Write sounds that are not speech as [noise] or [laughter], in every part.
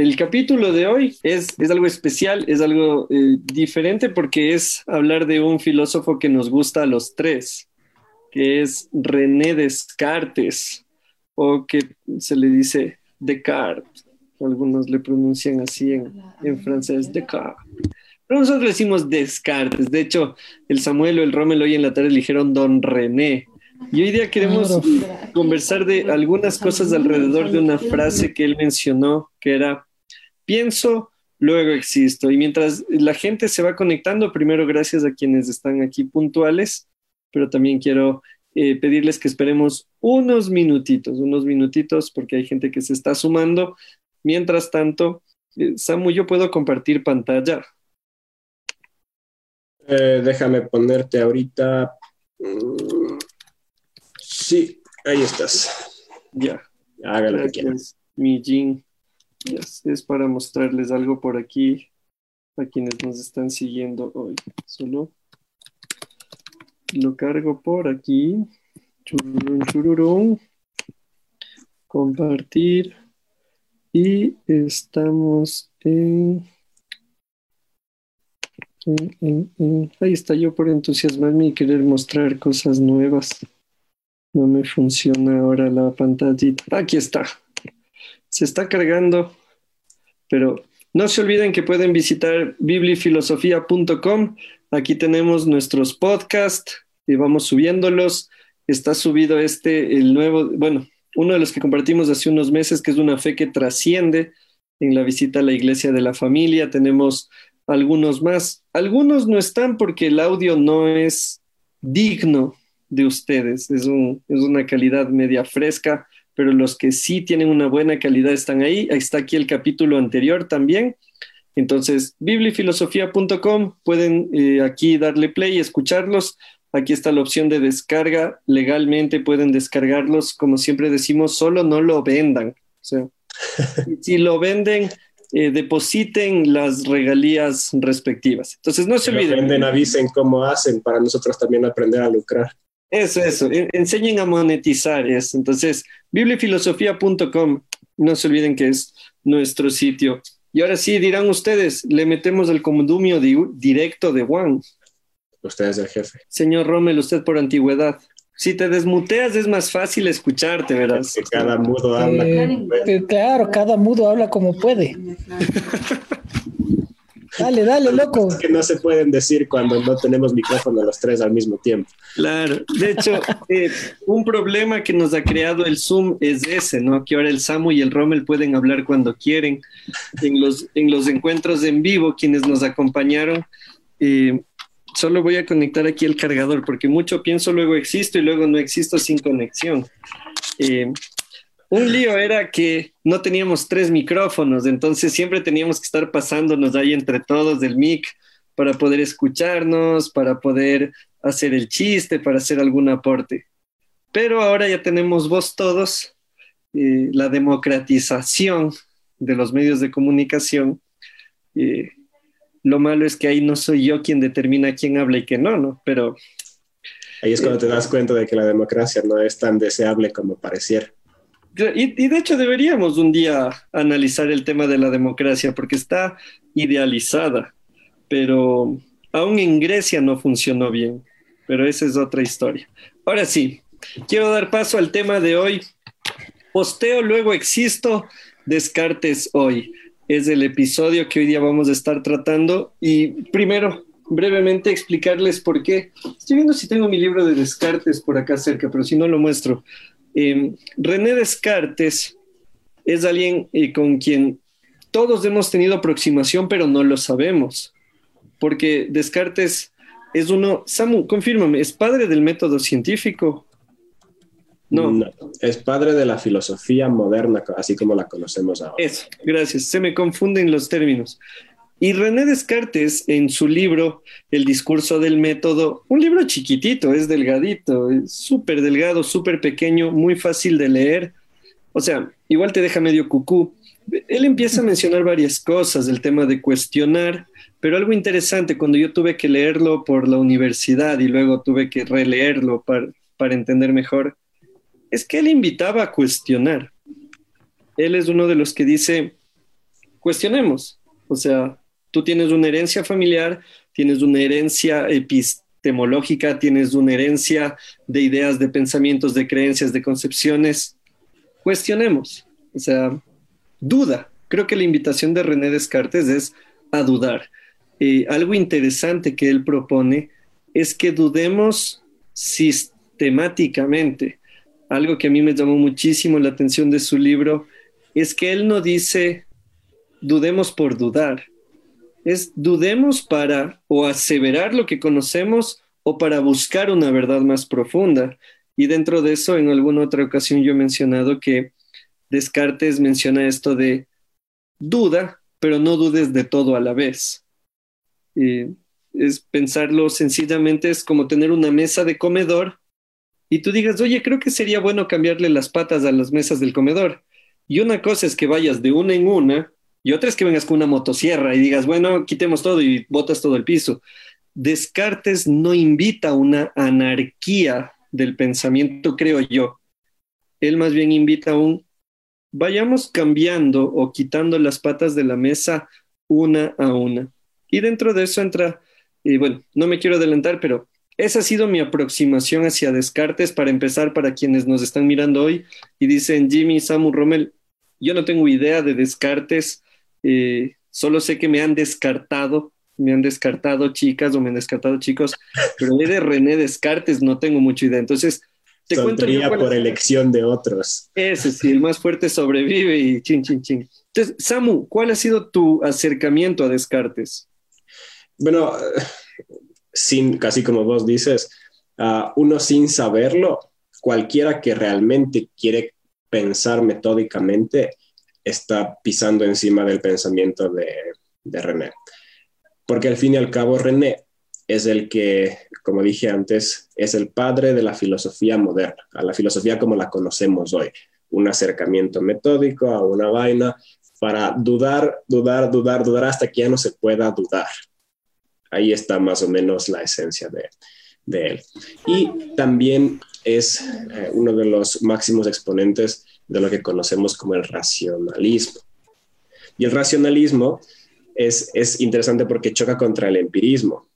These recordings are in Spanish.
el capítulo de hoy es, es algo especial, es algo eh, diferente porque es hablar de un filósofo que nos gusta a los tres, que es René Descartes, o que se le dice Descartes. Algunos le pronuncian así en, en francés, Descartes. Pero nosotros decimos Descartes. De hecho, el Samuel o el Rommel hoy en la tarde le dijeron Don René. Y hoy día queremos conversar de algunas cosas alrededor de una frase que él mencionó, que era, pienso, luego existo. Y mientras la gente se va conectando, primero gracias a quienes están aquí puntuales, pero también quiero eh, pedirles que esperemos unos minutitos, unos minutitos, porque hay gente que se está sumando. Mientras tanto, eh, Samu, yo puedo compartir pantalla. Eh, déjame ponerte ahorita. Mm, Sí, ahí estás. Ya. Hágalo lo que quieras. Mi Jin. Es para mostrarles algo por aquí a quienes nos están siguiendo hoy. Solo lo cargo por aquí. Chururun, chururun. Compartir. Y estamos en, Ahí está yo por entusiasmarme y querer mostrar cosas nuevas. No me funciona ahora la pantallita. Aquí está. Se está cargando, pero no se olviden que pueden visitar biblifilosofía.com. Aquí tenemos nuestros podcasts y vamos subiéndolos. Está subido este, el nuevo, bueno, uno de los que compartimos hace unos meses, que es una fe que trasciende en la visita a la iglesia de la familia. Tenemos algunos más. Algunos no están porque el audio no es digno de ustedes. Es, un, es una calidad media fresca, pero los que sí tienen una buena calidad están ahí. Está aquí el capítulo anterior también. Entonces, biblifilosofía.com, pueden eh, aquí darle play y escucharlos. Aquí está la opción de descarga. Legalmente pueden descargarlos. Como siempre decimos, solo no lo vendan. O sea, [laughs] si lo venden, eh, depositen las regalías respectivas. Entonces, no se olviden. Venden, avisen cómo hacen para nosotros también aprender a lucrar. Eso, eso. Enseñen a monetizar eso. Entonces, bibliafilosofía.com, no se olviden que es nuestro sitio. Y ahora sí, dirán ustedes, le metemos el comodumio directo de Juan. Usted es el jefe. Señor Rommel, usted por antigüedad. Si te desmuteas es más fácil escucharte, verás. [laughs] Que cada mudo habla. Eh, claro, cada mudo habla como puede. [laughs] Dale, dale, loco. que no se pueden decir cuando no tenemos micrófono los tres al mismo tiempo. Claro, de hecho, [laughs] eh, un problema que nos ha creado el Zoom es ese, ¿no? Que ahora el Samu y el Rommel pueden hablar cuando quieren. En los, en los encuentros en vivo, quienes nos acompañaron, eh, solo voy a conectar aquí el cargador, porque mucho pienso, luego existo y luego no existo sin conexión. Eh, un lío era que no teníamos tres micrófonos, entonces siempre teníamos que estar pasándonos ahí entre todos del mic para poder escucharnos, para poder hacer el chiste, para hacer algún aporte. Pero ahora ya tenemos voz todos, eh, la democratización de los medios de comunicación. Eh, lo malo es que ahí no soy yo quien determina quién habla y quién no, ¿no? Pero... Ahí es cuando te das cuenta de que la democracia no es tan deseable como pareciera. Y, de hecho deberíamos un día analizar el tema de la democracia porque está idealizada, pero aún en Grecia no funcionó bien, pero esa es otra historia. Ahora sí, quiero dar paso al tema de hoy. Posteo, luego existo, Descartes hoy. Es el episodio que hoy día vamos a estar tratando y primero brevemente explicarles por qué. Estoy viendo si tengo mi libro de Descartes por acá cerca, pero si no lo muestro. Eh, René Descartes es alguien eh, con quien todos hemos tenido aproximación, pero no lo sabemos, porque Descartes es uno, Samu, confírmame, ¿es padre del método científico? No. Es padre de la filosofía moderna, así como la conocemos ahora. Eso, gracias. Se me confunden los términos. Y René Descartes, en su libro El discurso del método, un libro chiquitito, es delgadito, es súper delgado, súper pequeño, muy fácil de leer. O sea, igual te deja medio cucú. Él empieza a mencionar varias cosas, el tema de cuestionar, pero algo interesante, cuando yo tuve que leerlo por la universidad y luego tuve que releerlo para, para entender mejor, es que él invitaba a cuestionar. Él es uno de los que dice, cuestionemos. O sea, tú tienes una herencia familiar, tienes una herencia epistemológica, tienes una herencia de ideas, de pensamientos, de creencias, de concepciones. Cuestionemos. O sea, duda. Creo que la invitación de René Descartes es a dudar. Eh, algo interesante que él propone es que dudemos sistemáticamente. Algo que a mí me llamó muchísimo la atención de su libro es que él no dice dudemos por dudar, es dudemos para o aseverar lo que conocemos o para buscar una verdad más profunda. Y dentro de eso, en alguna otra ocasión yo he mencionado que Descartes menciona esto de duda, pero no dudes de todo a la vez. es pensarlo sencillamente, es como tener una mesa de comedor y tú digas, oye, creo que sería bueno cambiarle las patas a las mesas del comedor. Y una cosa es que vayas de una en una y otra es que vengas con una motosierra y digas, bueno, quitemos todo y botas todo el piso. Descartes no invita a una anarquía del pensamiento, creo yo. Él más bien invita a un, vayamos cambiando o quitando las patas de la mesa una a una. Y dentro de eso entra, y bueno, no me quiero adelantar, pero esa ha sido mi aproximación hacia Descartes para empezar para quienes nos están mirando hoy y dicen, Jimmy, Samu, Rommel, yo no tengo idea de Descartes, eh, solo sé que me han descartado, me han descartado chicas o me han descartado chicos, pero de René Descartes no tengo mucha idea. Entonces, te cuento por elección de otros. Ese sí, el más fuerte sobrevive y chin, chin, chin. Entonces, Samu, ¿cuál ha sido tu acercamiento a Descartes? Bueno, sin, casi como vos dices, uno sin saberlo, cualquiera que realmente quiere pensar metódicamente, está pisando encima del pensamiento de, René. Porque al fin y al cabo René es el que, como dije antes, es el padre de la filosofía moderna, a la filosofía como la conocemos hoy, un acercamiento metódico a una vaina para dudar, dudar, dudar, dudar hasta que ya no se pueda dudar. Ahí está más o menos la esencia de, él. Y también es eh, uno de los máximos exponentes de lo que conocemos como el racionalismo. Y el racionalismo es, es interesante porque choca contra el empirismo.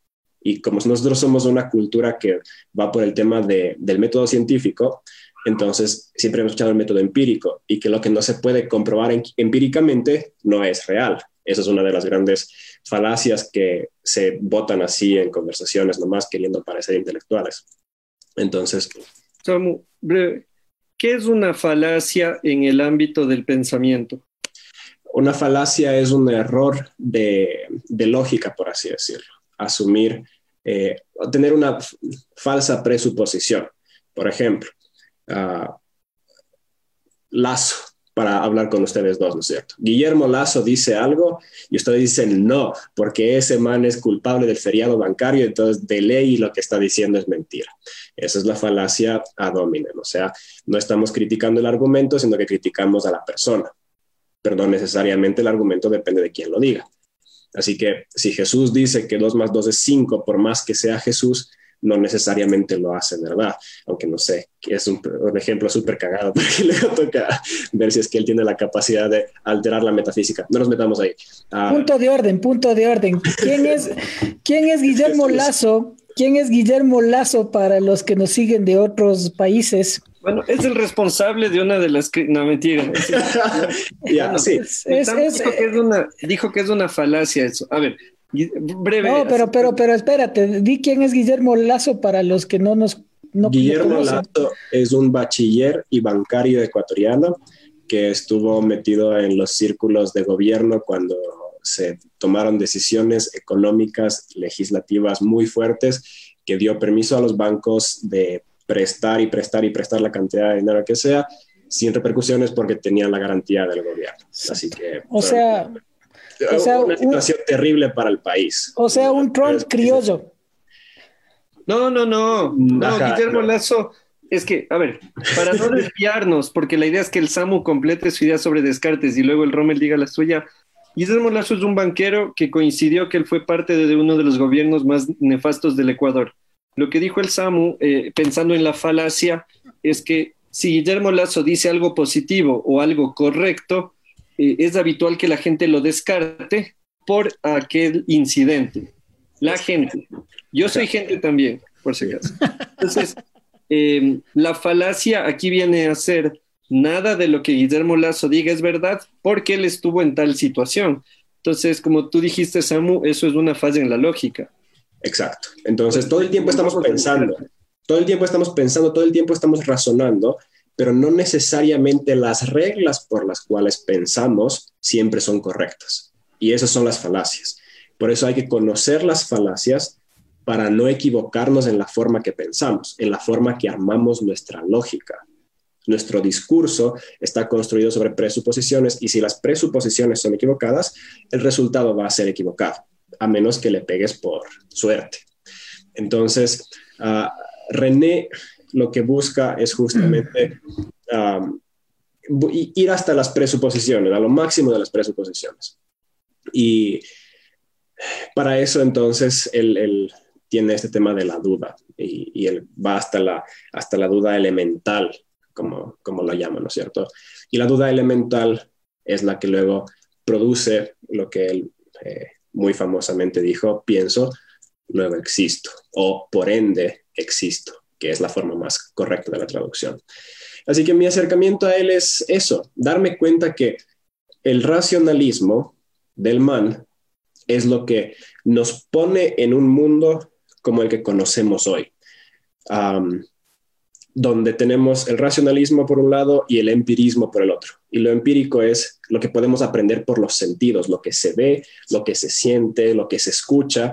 Y como nosotros somos una cultura que va por el tema de, del método científico, entonces siempre hemos escuchado el método empírico y que lo que no se puede comprobar empíricamente no es real. Esa es una de las grandes falacias que se votan así en conversaciones, nomás queriendo parecer intelectuales. Entonces... breve. ¿Qué es una falacia en el ámbito del pensamiento? Una falacia es un error de, lógica, por así decirlo. Asumir, eh, tener una falsa presuposición. Por ejemplo, uh, Lazo, para hablar con ustedes dos, ¿no es cierto? Guillermo Lazo dice algo y ustedes dicen no, porque ese man es culpable del feriado bancario, entonces de ley lo que está diciendo es mentira. Esa es la falacia ad hominem, o sea, no estamos criticando el argumento, sino que criticamos a la persona, pero no necesariamente el argumento depende de quién lo diga. Así que si Jesús dice que 2 más 2 es 5, por más que sea Jesús, no necesariamente lo hace, ¿verdad? Aunque no sé, es un, ejemplo súper cagado, [laughs] porque le toca ver si es que él tiene la capacidad de alterar la metafísica. No nos metamos ahí. Ah, punto de orden, punto de orden. ¿Quién es, quién es Guillermo Lazo? ¿Quién es Guillermo Lazo para los que nos siguen de otros países? Bueno, es el responsable de una de las que... No, mentira. [laughs] ya, sí. dijo, que es una, dijo que es una falacia eso. A ver, breve. No, pero, pero, pero espérate, di quién es Guillermo Lazo para los que no nos. Guillermo Lazo es un bachiller y bancario ecuatoriano que estuvo metido en los círculos de gobierno cuando se tomaron decisiones económicas, legislativas muy fuertes, que dio permiso a los bancos de prestar y prestar y prestar la cantidad de dinero que sea, sin repercusiones porque tenían la garantía del gobierno. Así que... O sea, o sea, una situación terrible para el país. O sea, un Trump criollo. No, no, no. No, Guillermo Lazo. Es que, a ver, para no [laughs] desviarnos, porque la idea es que el Samu complete su idea sobre Descartes y luego el Rommel diga la suya. Guillermo Lazo es un banquero que coincidió que él fue parte de uno de los gobiernos más nefastos del Ecuador. Lo que dijo el Samu, eh, pensando en la falacia, es que si Guillermo Lazo dice algo positivo o algo correcto, eh, es habitual que la gente lo descarte por aquel incidente. La gente. Yo soy gente también, por si acaso. Entonces, em, la falacia aquí viene a ser nada de lo que Guillermo Lazo diga es verdad porque él estuvo en tal situación. Entonces, como tú dijiste, Samu, eso es una falla en la lógica. Exacto. Entonces, todo el tiempo estamos pensando, todo el tiempo estamos pensando, todo el tiempo estamos razonando, pero no necesariamente las reglas por las cuales pensamos siempre son correctas. Y esas son las falacias. Por eso hay que conocer las falacias para no equivocarnos en la forma que pensamos, en la forma que armamos nuestra lógica. Nuestro discurso está construido sobre presuposiciones y si las presuposiciones son equivocadas, el resultado va a ser equivocado, a menos que le pegues por suerte. Entonces, uh, René lo que busca es justamente ir hasta las presuposiciones, a lo máximo de las presuposiciones. Y para eso entonces él, tiene este tema de la duda y, él va hasta la, hasta la duda elemental, como, como lo llaman, ¿no es cierto? Y la duda elemental es la que luego produce lo que él eh, muy famosamente dijo, pienso, luego existo, o por ende existo, que es la forma más correcta de la traducción. Así que mi acercamiento a él es eso, darme cuenta que el racionalismo del man es lo que nos pone en un mundo como el que conocemos hoy donde tenemos el racionalismo por un lado y el empirismo por el otro. Y lo empírico es lo que podemos aprender por los sentidos, lo que se ve, lo que se siente, lo que se escucha,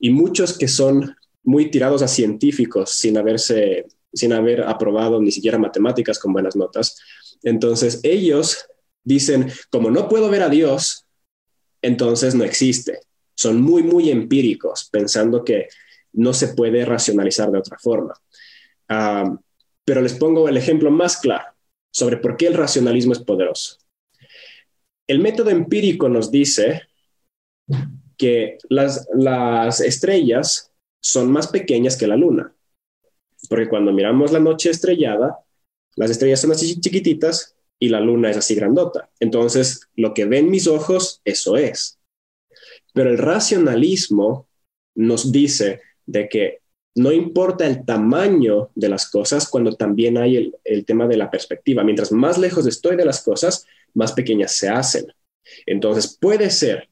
y muchos que son muy tirados a científicos sin haberse sin haber aprobado ni siquiera matemáticas con buenas notas. Entonces ellos dicen, como no puedo ver a Dios, entonces no existe. Son muy, muy empíricos, pensando que no se puede racionalizar de otra forma. Ah, pero les pongo el ejemplo más claro sobre por qué el racionalismo es poderoso. El método empírico nos dice que las, las estrellas son más pequeñas que la luna, porque cuando miramos la noche estrellada, las estrellas son así chiquititas y la luna es así grandota. Entonces, lo que ven mis ojos, eso es. Pero el racionalismo nos dice de que no importa el tamaño de las cosas cuando también hay el, tema de la perspectiva. Mientras más lejos estoy de las cosas, más pequeñas se hacen. Entonces puede ser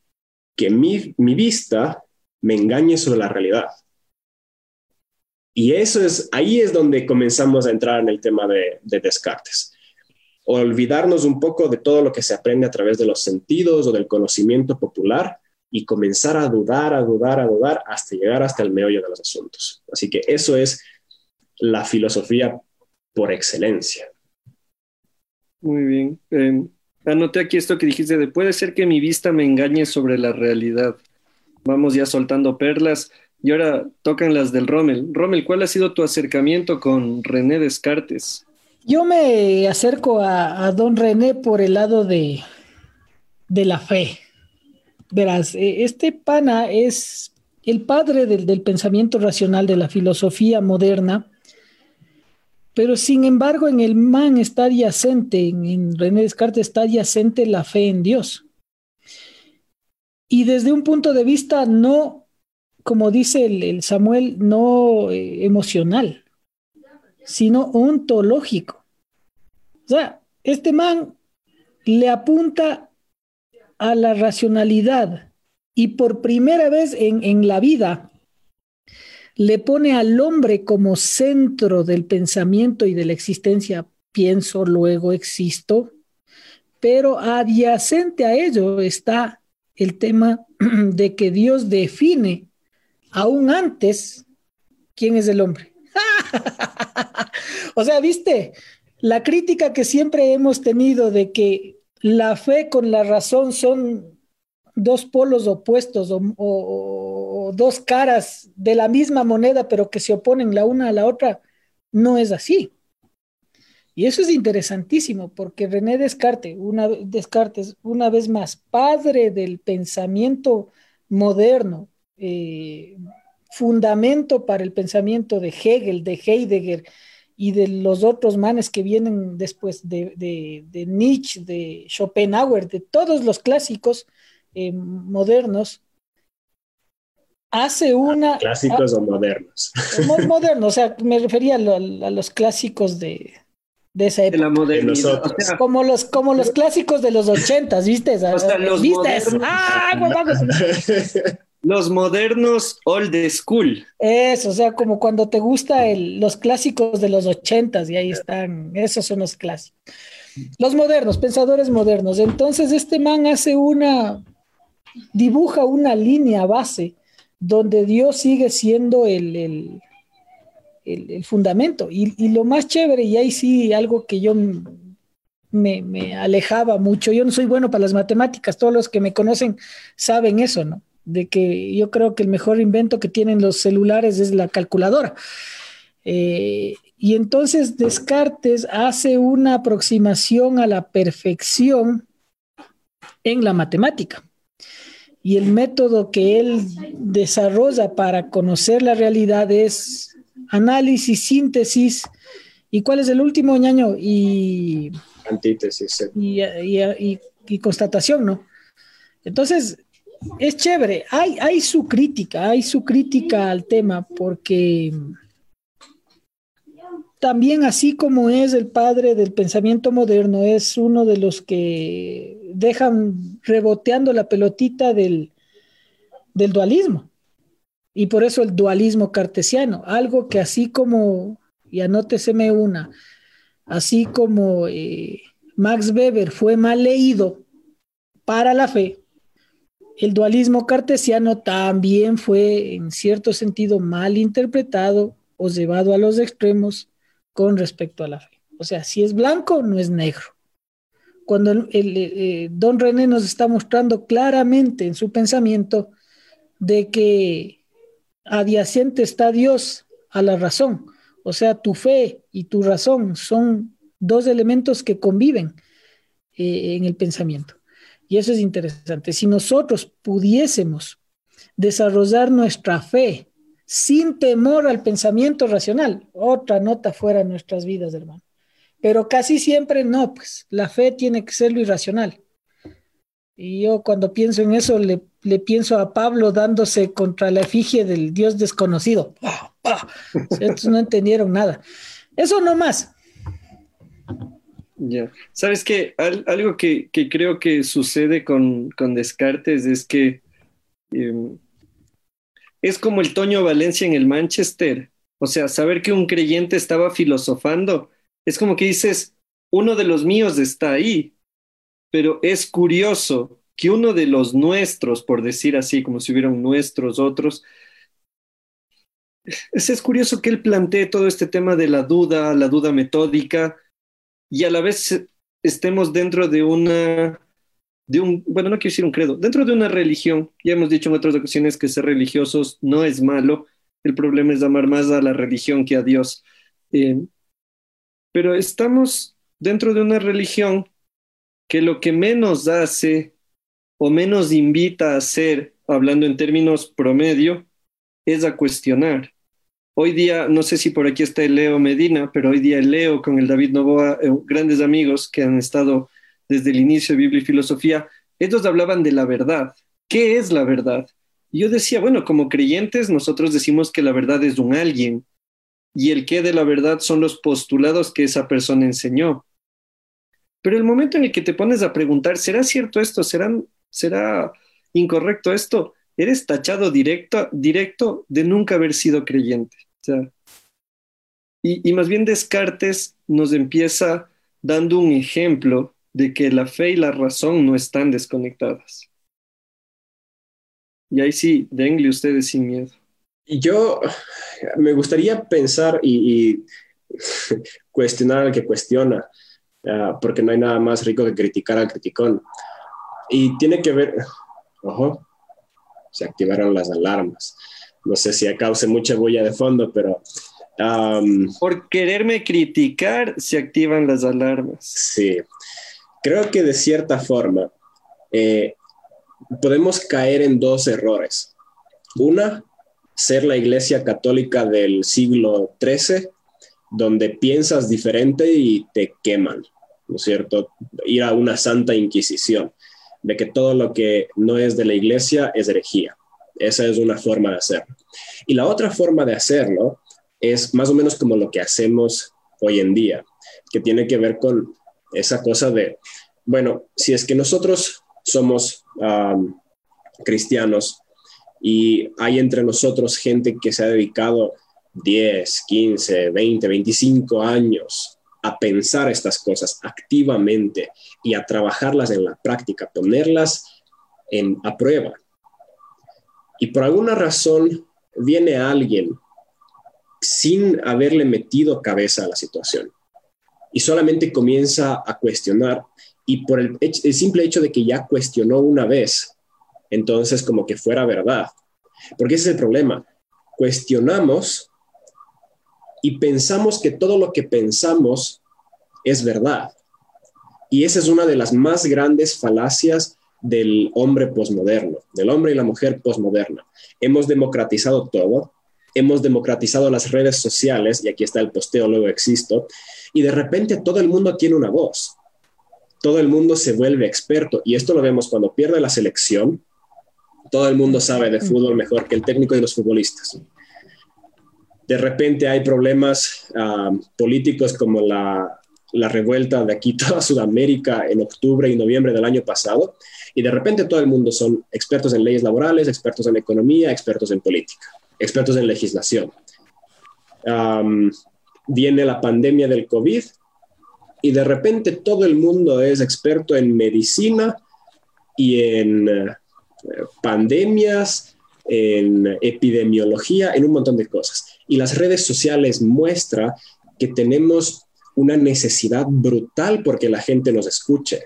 que mi, vista me engañe sobre la realidad. Y eso es, ahí es donde comenzamos a entrar en el tema de, de Descartes. Olvidarnos un poco de todo lo que se aprende a través de los sentidos o del conocimiento popular y comenzar a dudar, a dudar, a dudar hasta llegar hasta el meollo de los asuntos. Así que eso es la filosofía por excelencia. Muy bien. Eh, anoté aquí esto que dijiste de puede ser que mi vista me engañe sobre la realidad. Vamos ya soltando perlas y ahora tocan las del Rommel. Rommel, ¿cuál ha sido tu acercamiento con René Descartes? Yo me acerco a, don René por el lado de, de la fe verás, eh, este pana es el padre del, pensamiento racional de la filosofía moderna, pero sin embargo en el man está adyacente, en, René Descartes está adyacente la fe en Dios. Y desde un punto de vista no, como dice el, Samuel, no eh, emocional, sino ontológico. O sea, este man le apunta a la racionalidad y por primera vez en, la vida le pone al hombre como centro del pensamiento y de la existencia, pienso, luego existo, pero adyacente a ello está el tema [clears throat] de que Dios define aún antes quién es el hombre. [laughs] o sea, viste, la crítica que siempre hemos tenido de que la fe con la razón son dos polos opuestos o, dos caras de la misma moneda, pero que se oponen la una a la otra, no es así. Y eso es interesantísimo, porque René Descartes, una, Descartes, una vez más, padre del pensamiento moderno, eh, fundamento para el pensamiento de Hegel, de Heidegger y de los otros manes que vienen después de, de, Nietzsche, de Schopenhauer, de todos los clásicos eh, modernos, hace una... ¿Clásicos o modernos? Modernos, o sea, me refería a, los clásicos de, de esa época. De la como, los, como los clásicos de los ochentas, ¿viste? O sea, los ¿Viste? ¡Ah, [laughs] Los modernos old school. Eso, o sea, como cuando te gusta los clásicos de los ochentas y ahí están, esos son los clásicos. Los modernos, pensadores modernos. Entonces este man hace una, dibuja una línea base donde Dios sigue siendo el, el, el, fundamento. Y, lo más chévere, y ahí sí algo que yo me, me alejaba mucho, yo no soy bueno para las matemáticas, todos los que me conocen saben eso, ¿no? De que yo creo que el mejor invento que tienen los celulares es la calculadora. Eh, y entonces Descartes hace una aproximación a la perfección en la matemática. Y el método que él desarrolla para conocer la realidad es análisis, síntesis. ¿Y cuál es el último ñaño? Y. Antítesis. Y, y constatación, ¿no? Entonces, es chévere. Hay, hay su crítica, hay su crítica al tema, porque también así como es el padre del pensamiento moderno, es uno de los que dejan reboteando la pelotita del, del dualismo. Y por eso el dualismo cartesiano, algo que así como, y anóteseme una, así como eh, Max Weber fue mal leído para la fe, el dualismo cartesiano también fue en cierto sentido mal interpretado o llevado a los extremos con respecto a la fe. O sea, si es blanco, no es negro. Cuando el, eh, don René nos está mostrando claramente en su pensamiento de que adyacente está Dios a la razón. O sea, tu fe y tu razón son dos elementos que conviven eh, en el pensamiento. Y eso es interesante. Si nosotros pudiésemos desarrollar nuestra fe sin temor al pensamiento racional, otra nota fuera de nuestras vidas, hermano. Pero casi siempre no, pues la fe tiene que ser lo irracional. Y yo cuando pienso en eso le, pienso a Pablo dándose contra la efigie del Dios desconocido. [laughs] Estos no entendieron nada. Eso no más. Ya. ¿Sabes qué? algo que, creo que sucede con, Descartes es que em, es como el Toño Valencia en el Manchester. O sea, saber que un creyente estaba filosofando, es como que dices, uno de los míos está ahí, pero es curioso que uno de los nuestros, por decir así, como si hubieran nuestros otros, es, es curioso que él plantee todo este tema de la duda, la duda metódica, y a la vez estemos dentro de una, de un, bueno, no quiero decir un credo, dentro de una religión. Ya hemos dicho en otras ocasiones que ser religiosos no es malo, el problema es amar más a la religión que a Dios. Eh, pero estamos dentro de una religión que lo que menos hace o menos invita a hacer, hablando en términos promedio, es a cuestionar. Hoy día, no sé si por aquí está el Leo Medina, pero hoy día el Leo con el David Novoa, eh, grandes amigos que han estado desde el inicio de Biblia y Filosofía, ellos hablaban de la verdad. ¿Qué es la verdad? Yo decía, bueno, como creyentes nosotros decimos que la verdad es un alguien y el qué de la verdad son los postulados que esa persona enseñó. Pero el momento en el que te pones a preguntar, ¿será cierto esto? ¿Será, será incorrecto esto? Eres tachado directo, directo de nunca haber sido creyente y, más bien Descartes nos empieza dando un ejemplo de que la fe y la razón no están desconectadas. Y ahí sí, denle ustedes sin miedo. Yo me gustaría pensar y, [laughs] cuestionar al que cuestiona, ah, porque no hay nada más rico que criticar al criticón. Y tiene que ver, ojo, se activaron las alarmas no sé si cause mucha bulla de fondo, pero... Por quererme criticar se activan las alarmas. Sí, creo que de cierta forma eh, podemos caer en dos errores. Una, ser la iglesia católica del siglo XIII donde piensas diferente y te queman, ¿no es cierto? Ir a una santa inquisición, de que todo lo que no es de la iglesia es herejía. Esa es una forma de hacerlo. Y la otra forma de hacerlo es más o menos como lo que hacemos hoy en día, que tiene que ver con esa cosa de, bueno, si es que nosotros somos cristianos y hay entre nosotros gente que se ha dedicado 10, 15, 20, 25 años a pensar estas cosas activamente y a trabajarlas en la práctica, ponerlas en, a prueba. Y por alguna razón viene alguien sin haberle metido cabeza a la situación y solamente comienza a cuestionar y por el, simple hecho de que ya cuestionó una vez, entonces como que fuera verdad. Porque ese es el problema. Cuestionamos y pensamos que todo lo que pensamos es verdad. Y esa es una de las más grandes falacias del hombre posmoderno, del hombre y la mujer posmoderna. Hemos democratizado todo, hemos democratizado las redes sociales, y aquí está el posteo, luego existo, y de repente todo el mundo tiene una voz, todo el mundo se vuelve experto, y esto lo vemos cuando pierde la selección, todo el mundo sabe de fútbol mejor que el técnico y los futbolistas. De repente hay problemas ah, políticos como la, la revuelta de aquí [laughs] toda Sudamérica en octubre y noviembre del año pasado, y de repente todo el mundo son expertos en leyes laborales, expertos en economía, expertos en política, expertos en legislación. viene la pandemia del COVID y de repente todo el mundo es experto en medicina y en eh, pandemias, en epidemiología, en un montón de cosas. Y las redes sociales muestran que tenemos una necesidad brutal porque la gente nos escuche.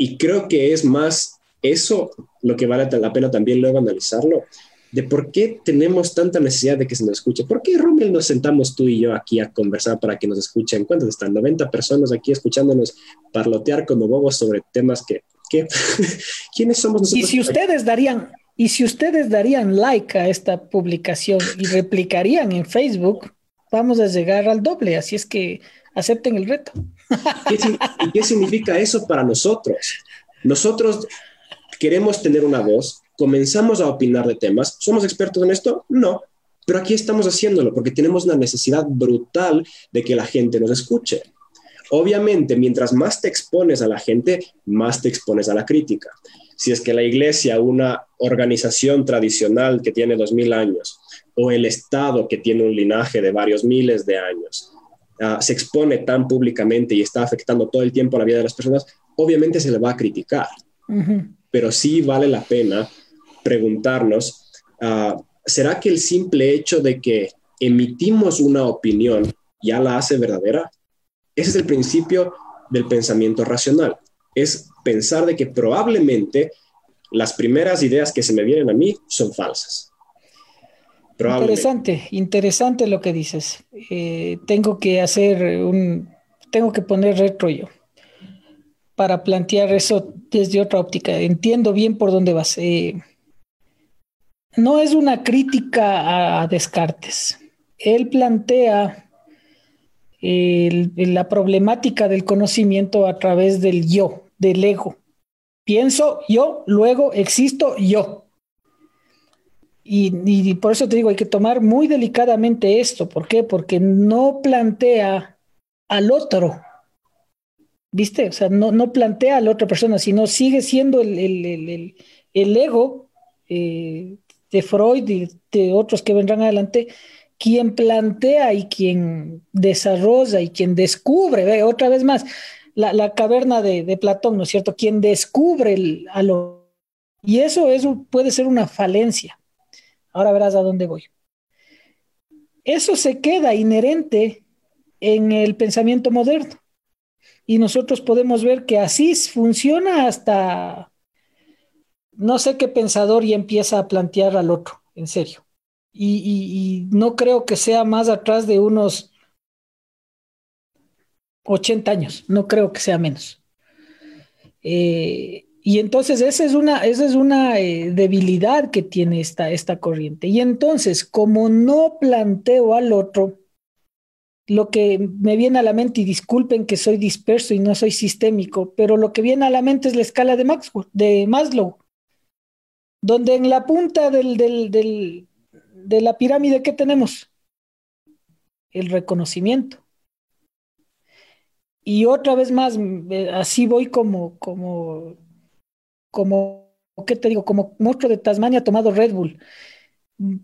Y creo que es más eso lo que vale la pena también luego analizarlo, de por qué tenemos tanta necesidad de que se nos escuche. ¿Por qué, Rommel, nos sentamos tú y yo aquí a conversar para que nos escuchen? ¿Cuántos están? 90 personas aquí escuchándonos parlotear como bobos sobre temas que... que [laughs] ¿Quiénes somos nosotros? Y si ustedes darían... Y si ustedes darían like a esta publicación y replicarían en Facebook, vamos a llegar al doble, así es que acepten el reto. ¿Qué, ¿Y qué significa eso para nosotros? Nosotros queremos tener una voz, comenzamos a opinar de temas, ¿somos expertos en esto? No, pero aquí estamos haciéndolo porque tenemos una necesidad brutal de que la gente nos escuche. Obviamente, mientras más te expones a la gente, más te expones a la crítica. Si es que la iglesia, una organización tradicional que tiene dos mil años, o el Estado que tiene un linaje de varios miles de años uh, se expone tan públicamente y está afectando todo el tiempo la vida de las personas, obviamente se le va a criticar. Pero sí vale la pena preguntarnos, uh, ¿será que el simple hecho de que emitimos una opinión ya la hace verdadera? Ese es el principio del pensamiento racional. Es pensar de que probablemente las primeras ideas que se me vienen a mí son falsas Interesante, interesante lo que dices. Eh, tengo que hacer un, tengo que poner retro yo para plantear eso desde otra óptica. Entiendo bien por dónde vas. Eh, no es una crítica a, Descartes. Él plantea la problemática del conocimiento a través del yo, del ego. Pienso yo, luego existo yo. Y, por eso te digo, hay que tomar muy delicadamente esto. ¿Por qué? Porque no plantea al otro. ¿Viste? O sea, no, no plantea a la otra persona, sino sigue siendo el, el, el, ego eh, de Freud y de otros que vendrán adelante quien plantea y quien desarrolla y quien descubre, ve, otra vez más, la, la caverna de, de, Platón, ¿no es cierto? Quien descubre el, a lo... Y eso, eso puede ser una falencia. Ahora verás a dónde voy. Eso se queda inherente en el pensamiento moderno. Y nosotros podemos ver que así funciona hasta no sé qué pensador y empieza a plantear al otro, en serio. Y, no creo que sea más atrás de unos 80 años, no creo que sea menos. Eh, y entonces esa es una, esa es una eh, debilidad que tiene esta, esta corriente. Y entonces, como no planteo al otro, lo que me viene a la mente, y disculpen que soy disperso y no soy sistémico, pero lo que viene a la mente es la escala de, Maxwell, de Maslow, donde en la punta del, de la pirámide, ¿qué tenemos? El reconocimiento. Y otra vez más, así voy como, como, como, ¿qué te digo? Como monstruo de Tasmania tomado Red Bull.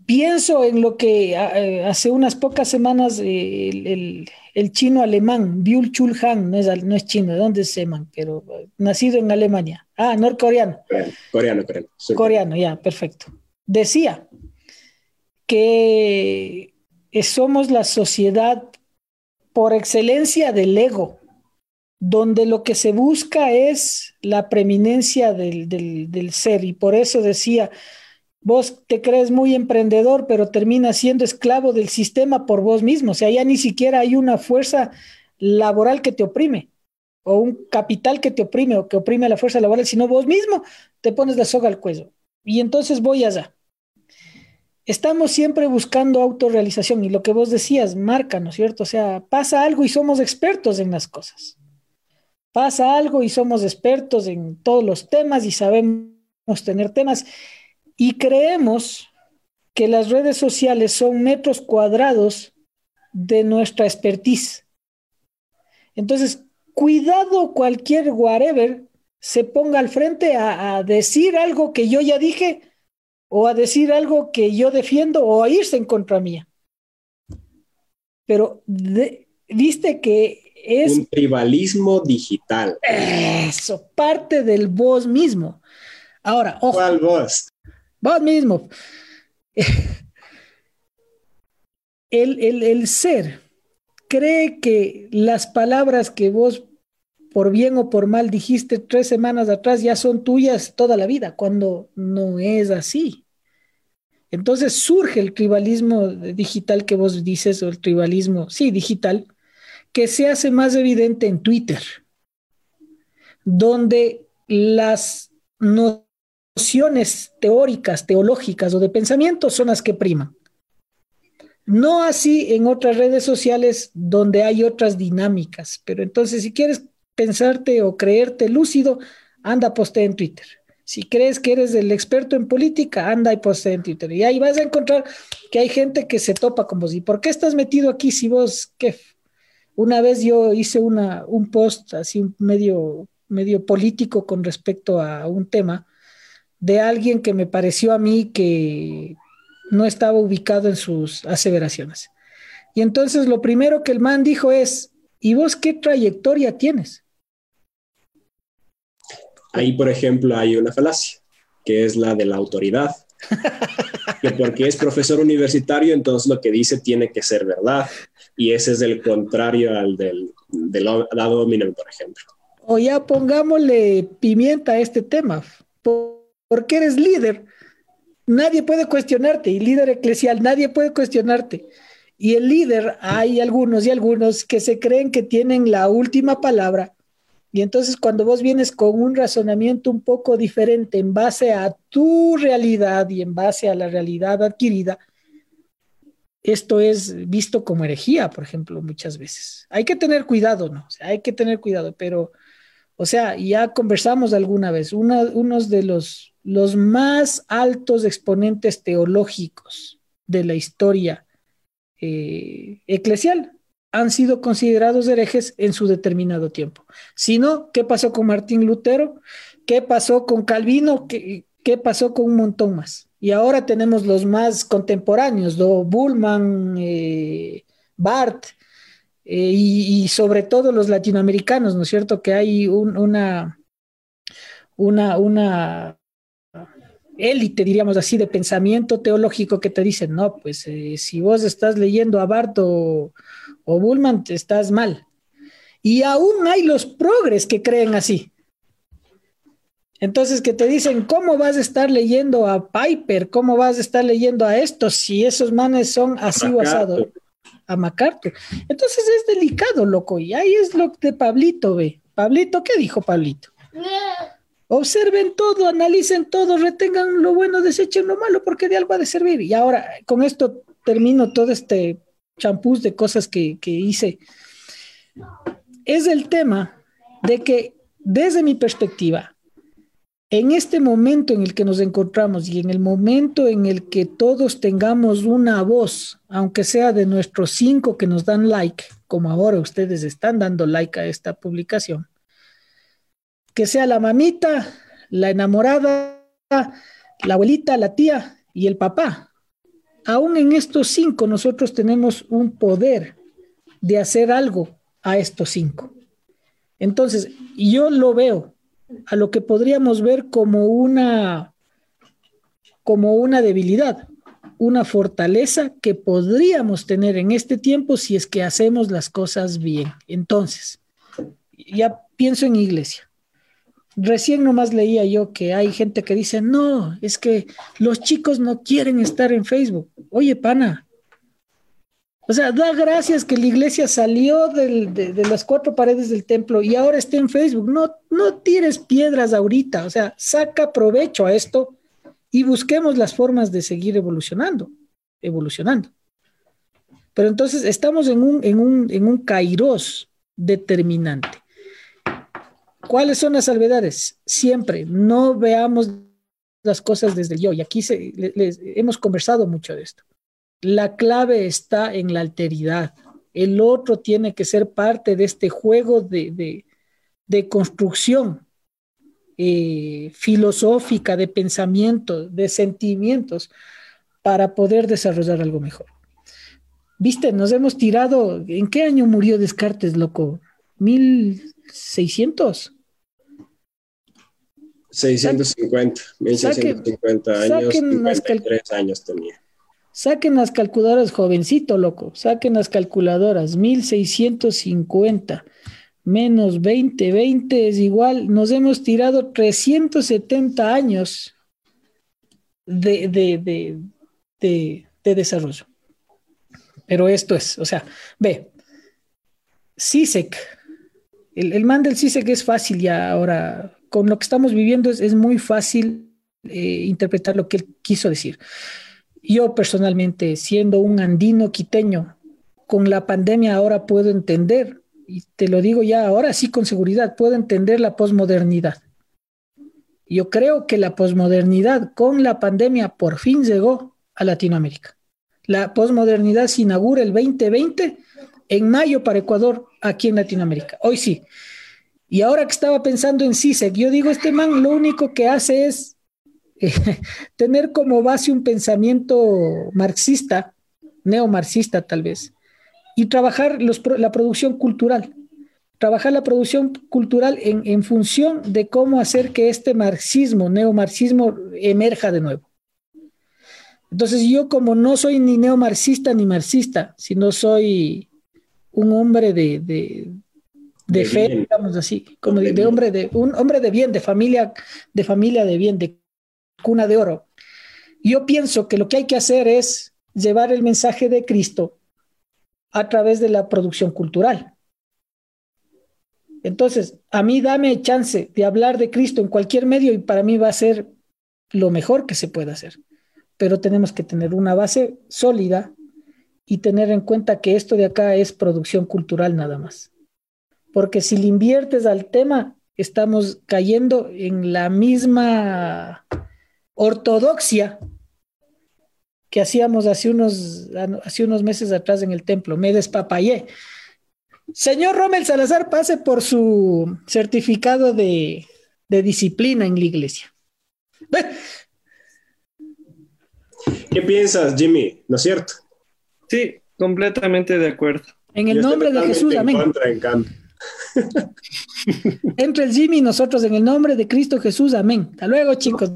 Pienso en lo que eh, hace unas pocas semanas eh, el, chino alemán, Byul Chul Han, no es, no es chino, ¿de dónde es Seman? Pero eh, nacido en Alemania. Ah, norcoreano. Coreano, coreano. Coreano, ya, perfecto. Decía que somos la sociedad por excelencia del ego donde lo que se busca es la preeminencia del, ser. Y por eso decía, vos te crees muy emprendedor, pero terminas siendo esclavo del sistema por vos mismo. O sea, ya ni siquiera hay una fuerza laboral que te oprime o un capital que te oprime o que oprime a la fuerza laboral, sino vos mismo te pones la soga al cuello. Y entonces voy allá. Estamos siempre buscando autorrealización y lo que vos decías marca, ¿no es cierto? O sea, pasa algo y somos expertos en las cosas pasa algo y somos expertos en todos los temas y sabemos tener temas y creemos que las redes sociales son metros cuadrados de nuestra expertise. Entonces, cuidado cualquier whatever se ponga al frente a, decir algo que yo ya dije o a decir algo que yo defiendo o a irse en contra mía. Pero viste que un tribalismo digital. Eso, parte del vos mismo. Ahora, ojo. ¿Cuál vos? Vos mismo. El, el ser cree que las palabras que vos por bien o por mal dijiste tres semanas atrás ya son tuyas toda la vida, cuando no es así. Entonces surge el tribalismo digital que vos dices, o el tribalismo, sí, digital, que se hace más evidente en Twitter, donde las nociones teóricas, teológicas o de pensamiento son las que priman. No así en otras redes sociales donde hay otras dinámicas, pero entonces si quieres pensarte o creerte lúcido, anda postea en Twitter. Si crees que eres el experto en política, anda y postea en Twitter. Y ahí vas a encontrar que hay gente que se topa con vos. ¿Y por qué estás metido aquí si vos, qué, una vez yo hice un post así medio, medio político con respecto a un tema de alguien que me pareció a mí que no estaba ubicado en sus aseveraciones. Y entonces lo primero que el man dijo es, ¿y vos qué trayectoria tienes? Ahí, por ejemplo, hay una falacia, que es la de la autoridad. Que porque es profesor universitario, entonces lo que dice tiene que ser verdad y ese es el contrario al del, del lado dominante, por ejemplo. O ya pongámosle pimienta a este tema, porque eres líder. Nadie puede cuestionarte, y líder eclesial, nadie puede cuestionarte. Y el líder, hay algunos y algunos que se creen que tienen la última palabra. Y entonces cuando vos vienes con un razonamiento un poco diferente en base a tu realidad y en base a la realidad adquirida, esto es visto como herejía, por ejemplo, muchas veces. Hay que tener cuidado, ¿no? hay que tener cuidado, pero, o sea, ya conversamos alguna vez, unos de los, los más altos exponentes teológicos de la historia eh, eclesial han sido considerados herejes en su determinado tiempo. Si no, ¿qué pasó con Martín Lutero? ¿Qué pasó con Calvino? ¿Qué, qué pasó con un montón más? Y ahora tenemos los más contemporáneos, ¿no? Bullman, eh, Bart, eh, y, sobre todo los latinoamericanos, ¿no es cierto? Que hay una, una, una élite, diríamos así, de pensamiento teológico que te dicen, no, pues eh, si vos estás leyendo a Bart o, o Bullman, estás mal. Y aún hay los progres que creen así. Entonces, que te dicen, ¿cómo vas a estar leyendo a Piper? ¿Cómo vas a estar leyendo a esto si esos manes son así basados a MacArthur? Entonces es delicado, loco. Y ahí es lo de Pablito, ve. Pablito, ¿qué dijo Pablito? Observen todo, analicen todo, retengan lo bueno, desechen lo malo, porque de algo ha de servir. Y ahora, con esto termino todo este champús de cosas que, que hice. Es el tema de que desde mi perspectiva, en este momento en el que nos encontramos y en el momento en el que todos tengamos una voz, aunque sea de nuestros cinco que nos dan like, como ahora ustedes están dando like a esta publicación, que sea la mamita, la enamorada, la abuelita, la tía y el papá. Aún en estos cinco nosotros tenemos un poder de hacer algo a estos cinco. Entonces, yo lo veo a lo que podríamos ver como una, como una debilidad, una fortaleza que podríamos tener en este tiempo si es que hacemos las cosas bien. Entonces, ya pienso en iglesia. Recién nomás leía yo que hay gente que dice, no, es que los chicos no quieren estar en Facebook. Oye, pana, o sea, da gracias que la iglesia salió de, las cuatro paredes del templo y ahora está en Facebook. No, no tires piedras ahorita, o sea, saca provecho a esto y busquemos las formas de seguir evolucionando, evolucionando. Pero entonces estamos en un, en un, en un determinante. ¿Cuáles son las salvedades? Siempre no veamos las cosas desde yo. Y aquí se, hemos conversado mucho de esto la clave está en la alteridad. El otro tiene que ser parte de este juego de, construcción eh, filosófica, de pensamiento, de sentimientos, para poder desarrollar algo mejor. Viste, nos hemos tirado. ¿En qué año murió Descartes, loco? ¿1600? 650, 1650 años, 53 años tenía. Saquen las calculadoras, jovencito, loco. Saquen las calculadoras. 1650 menos 20, 20 es igual. Nos hemos tirado 370 años de, de, de, desarrollo. Pero esto es, o sea, ve, CISEC, el, el man del CISEC es fácil ya ahora, con lo que estamos viviendo es, muy fácil eh, interpretar lo que él quiso decir. Yo personalmente, siendo un andino quiteño, con la pandemia ahora puedo entender, y te lo digo ya ahora sí con seguridad, puedo entender la posmodernidad. Yo creo que la posmodernidad con la pandemia por fin llegó a Latinoamérica. La posmodernidad se inaugura el 2020 en mayo para Ecuador, aquí en Latinoamérica. Hoy sí. Y ahora que estaba pensando en CISEC, yo digo, este man lo único que hace es [laughs] tener como base un pensamiento marxista, neomarxista tal vez, y trabajar la producción cultural. Trabajar la producción cultural en, en función de cómo hacer que este marxismo, neomarxismo, emerja de nuevo. Entonces yo como no soy ni neomarxista ni marxista, sino soy un hombre de, de, fe, digamos así, como de, de, hombre de un hombre de bien, de familia, de familia de bien, de cuna de oro. Yo pienso que lo que hay que hacer es llevar el mensaje de Cristo a través de la producción cultural. Entonces, a mí dame chance de hablar de Cristo en cualquier medio y para mí va a ser lo mejor que se pueda hacer. Pero tenemos que tener una base sólida y tener en cuenta que esto de acá es producción cultural nada más. Porque si le inviertes al tema, estamos cayendo en la misma ortodoxia que hacíamos hace unos, hace unos meses atrás en el templo. Me despapayé. Señor Rommel Salazar, pase por su certificado de, disciplina en la iglesia. ¿Qué piensas, Jimmy? ¿No es cierto? Sí, completamente de acuerdo. En el nombre de Jesús, amén. [laughs] Entre el Jimmy y nosotros, en el nombre de Cristo Jesús, amén. Hasta luego, chicos.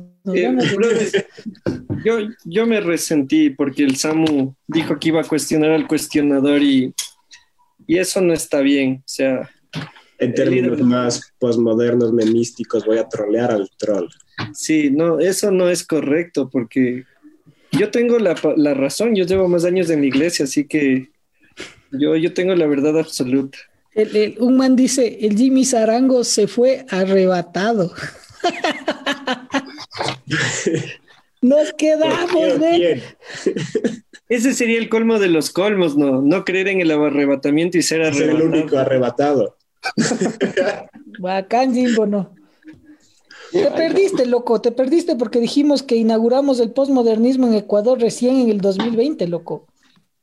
yo, yo me resentí porque el Samu dijo que iba a cuestionar al cuestionador y, y eso no está bien. O sea, en términos más posmodernos, memísticos, voy a trolear al troll. Sí, no, eso no es correcto porque yo tengo la, la razón, yo llevo más años en la iglesia, así que yo, yo tengo la verdad absoluta. Un man dice, el Jimmy Zarango se fue arrebatado. [laughs] Nos quedamos, ¿eh? Ese sería el colmo de los colmos, ¿no? No creer en el arrebatamiento y ser arrebatado. Ser el único arrebatado. [laughs] Bacán, Jimbo, no. Te perdiste, loco, te perdiste porque dijimos que inauguramos el postmodernismo en Ecuador recién en el 2020, loco.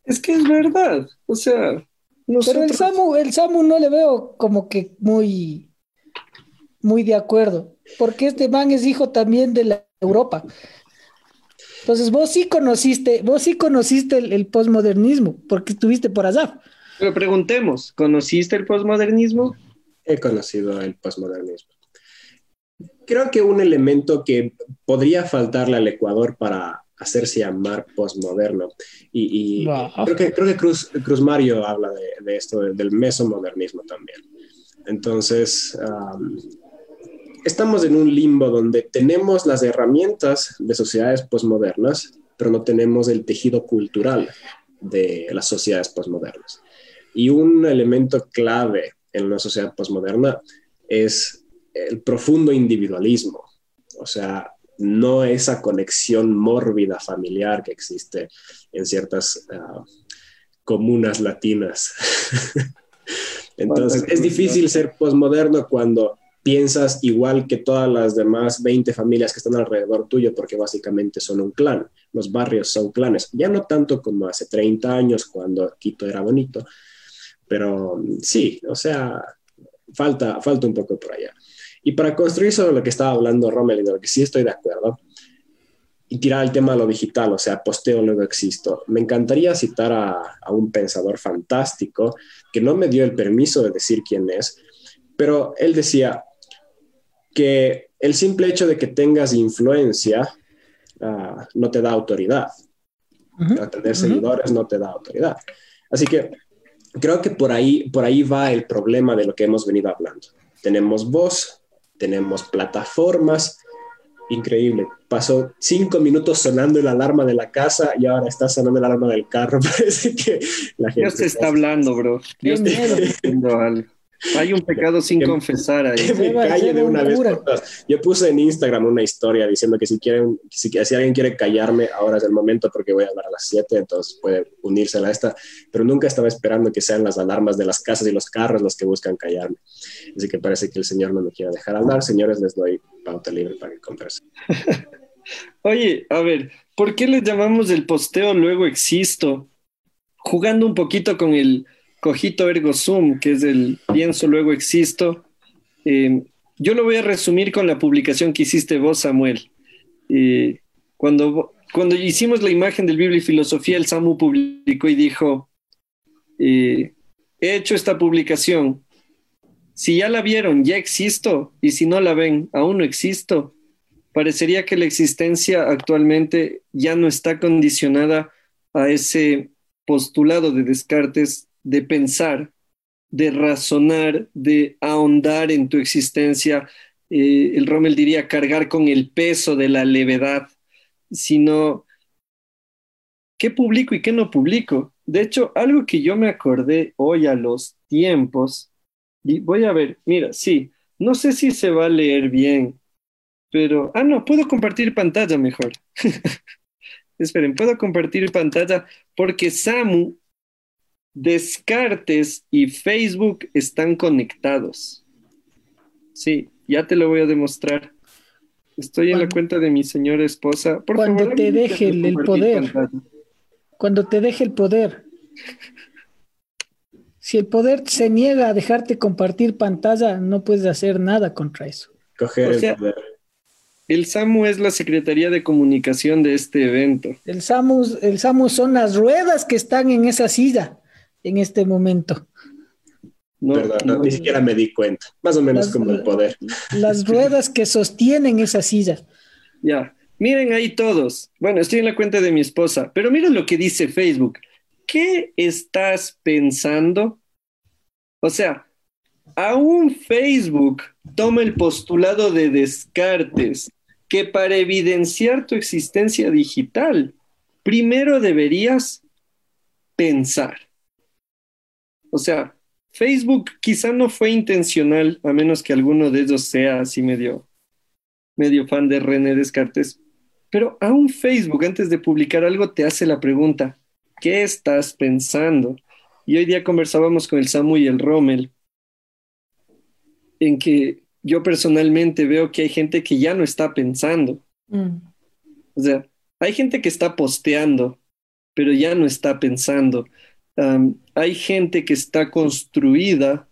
Es que es verdad, o sea... Pero el Samu, el Samu no le veo como que muy, muy de acuerdo, porque este man es hijo también de la Europa. Entonces vos sí conociste, vos sí conociste el, el posmodernismo, porque estuviste por allá. Pero preguntemos, ¿conociste el posmodernismo? He conocido el posmodernismo creo que un elemento que podría faltarle al Ecuador para hacerse llamar postmoderno, y, creo que, creo que Cruz, Cruz Mario habla de, esto, del mesomodernismo también. Entonces, estamos en un limbo donde tenemos las herramientas de sociedades postmodernas, pero no tenemos el tejido cultural de las sociedades postmodernas. Y un elemento clave en una sociedad postmoderna es el profundo individualismo, o sea, no esa conexión mórbida familiar que existe en ciertas ah, comunas latinas. [laughs] Entonces, es difícil ser posmoderno cuando piensas igual que todas las demás 20 familias que están alrededor tuyo, porque básicamente son un clan. Los barrios son clanes. Ya no tanto como hace 30 años, cuando Quito era bonito, pero sí, o sea, falta, falta un poco por allá. Y para construir sobre lo que estaba hablando Rommel de lo que sí estoy de acuerdo, y tirar el tema de lo digital, o sea, posteo, luego existo. Me encantaría citar a, a, un pensador fantástico que no me dio el permiso de decir quién es, pero él decía que el simple hecho de que tengas influencia uh, no te da autoridad. tener seguidores no te da autoridad. Así que creo que por ahí, por ahí va el problema de lo que hemos venido hablando. Tenemos voz, tenemos plataformas. Increíble. Pasó cinco minutos sonando la alarma de la casa y ahora está sonando la alarma del carro. [laughs] Parece que la gente. Dios te está hablando, bro. Dios te está diciendo algo. Hay un pecado sin confesar ahí. me calle de una vez Yo puse en Instagram una historia diciendo que si quieren, si, si, alguien quiere callarme, ahora es el momento porque voy a hablar a las 7, entonces puede unirse a esta. Pero nunca estaba esperando que sean las alarmas de las casas y los carros los que buscan callarme. Así que parece que el Señor no me quiere dejar hablar. Señores, les doy pauta libre para que conversen. [laughs] Oye, a ver, ¿por qué le llamamos el posteo luego existo? Jugando un poquito con el cogito ergo sum, que es el pienso luego existo. Eh, yo lo voy a resumir con la publicación que hiciste vos, Samuel. Eh, cuando, cuando hicimos la imagen del Biblia y Filosofía, el Samu publicó y dijo, eh, he hecho esta publicación. Si ya la vieron, ya existo, y si no la ven, aún no existo. Parecería que la existencia actualmente ya no está condicionada a ese postulado de Descartes de pensar, de razonar, de ahondar en tu existencia. Eh, el Rommel diría cargar con el peso de la levedad, sino qué publico y qué no publico. De hecho, algo que yo me acordé hoy a los tiempos, y voy a ver, mira, sí, no sé si se va a leer bien, pero, ah, no, puedo compartir pantalla mejor. [laughs] Esperen, puedo compartir pantalla porque Samu Descartes y Facebook están conectados. Sí, ya te lo voy a demostrar. Estoy en la cuenta de mi señora esposa. Por cuando te deje el, poder. Cuando te deje el poder. Si el poder se niega a dejarte compartir pantalla, no puedes hacer nada contra eso. Coger el poder. El SAMU es la Secretaría de Comunicación de este evento. El SAMU, el SAMU son las ruedas que están en esa silla en este momento. No, ni siquiera me di cuenta. Más o menos como el poder. Las [laughs] ruedas que sostienen esa silla. Ya, miren ahí todos. Bueno, estoy en la cuenta de mi esposa, pero miren lo que dice Facebook. ¿Qué estás pensando? O sea, aún Facebook toma el postulado de Descartes que para evidenciar tu existencia digital, primero deberías pensar. O sea, Facebook quizá no fue intencional, a menos que alguno de ellos sea así medio, medio fan de René Descartes, Pero a un Facebook, antes de publicar algo, te hace la pregunta, ¿qué estás pensando? Y hoy día conversábamos con el Samu y el Rommel, en que yo personalmente veo que hay gente que ya no está pensando. Mm. O sea, hay gente que está posteando, pero ya no está pensando. Hay gente que está construida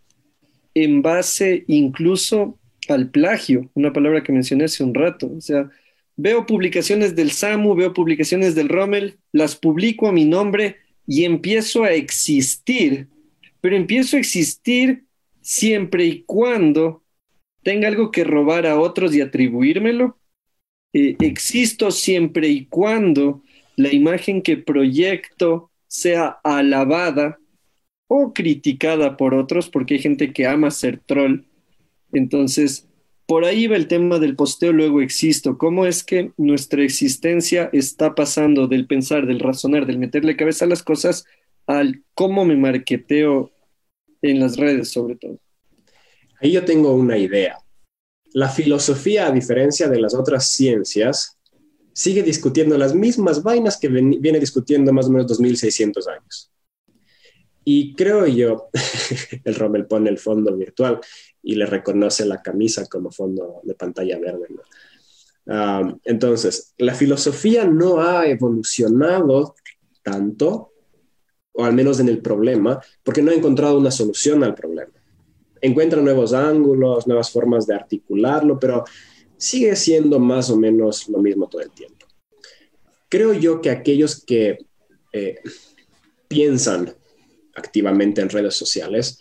en base incluso al plagio, una palabra que mencioné hace un rato. O sea, veo publicaciones del SAMU, veo publicaciones del Rommel, las publico a mi nombre y empiezo a existir, pero empiezo a existir siempre y cuando tenga algo que robar a otros y atribuírmelo. Eh, existo siempre y cuando la imagen que proyecto sea alabada o criticada por otros, porque hay gente que ama ser troll. Entonces, por ahí va el tema del posteo, luego existo. ¿Cómo es que nuestra existencia está pasando del pensar, del razonar, del meterle cabeza a las cosas, al cómo me marketeo en las redes, sobre todo? Ahí yo tengo una idea. La filosofía, a diferencia de las otras ciencias, sigue discutiendo las mismas vainas que viene discutiendo más o menos 2600 años. Y creo yo, [laughs] el Rommel pone el fondo virtual y le reconoce la camisa como fondo de pantalla verde. entonces, la filosofía no ha evolucionado tanto, o al menos en el problema, porque no ha encontrado una solución al problema. Encuentra nuevos ángulos, nuevas formas de articularlo, pero sigue siendo más o menos lo mismo todo el tiempo. Creo yo que aquellos que eh, piensan activamente en redes sociales,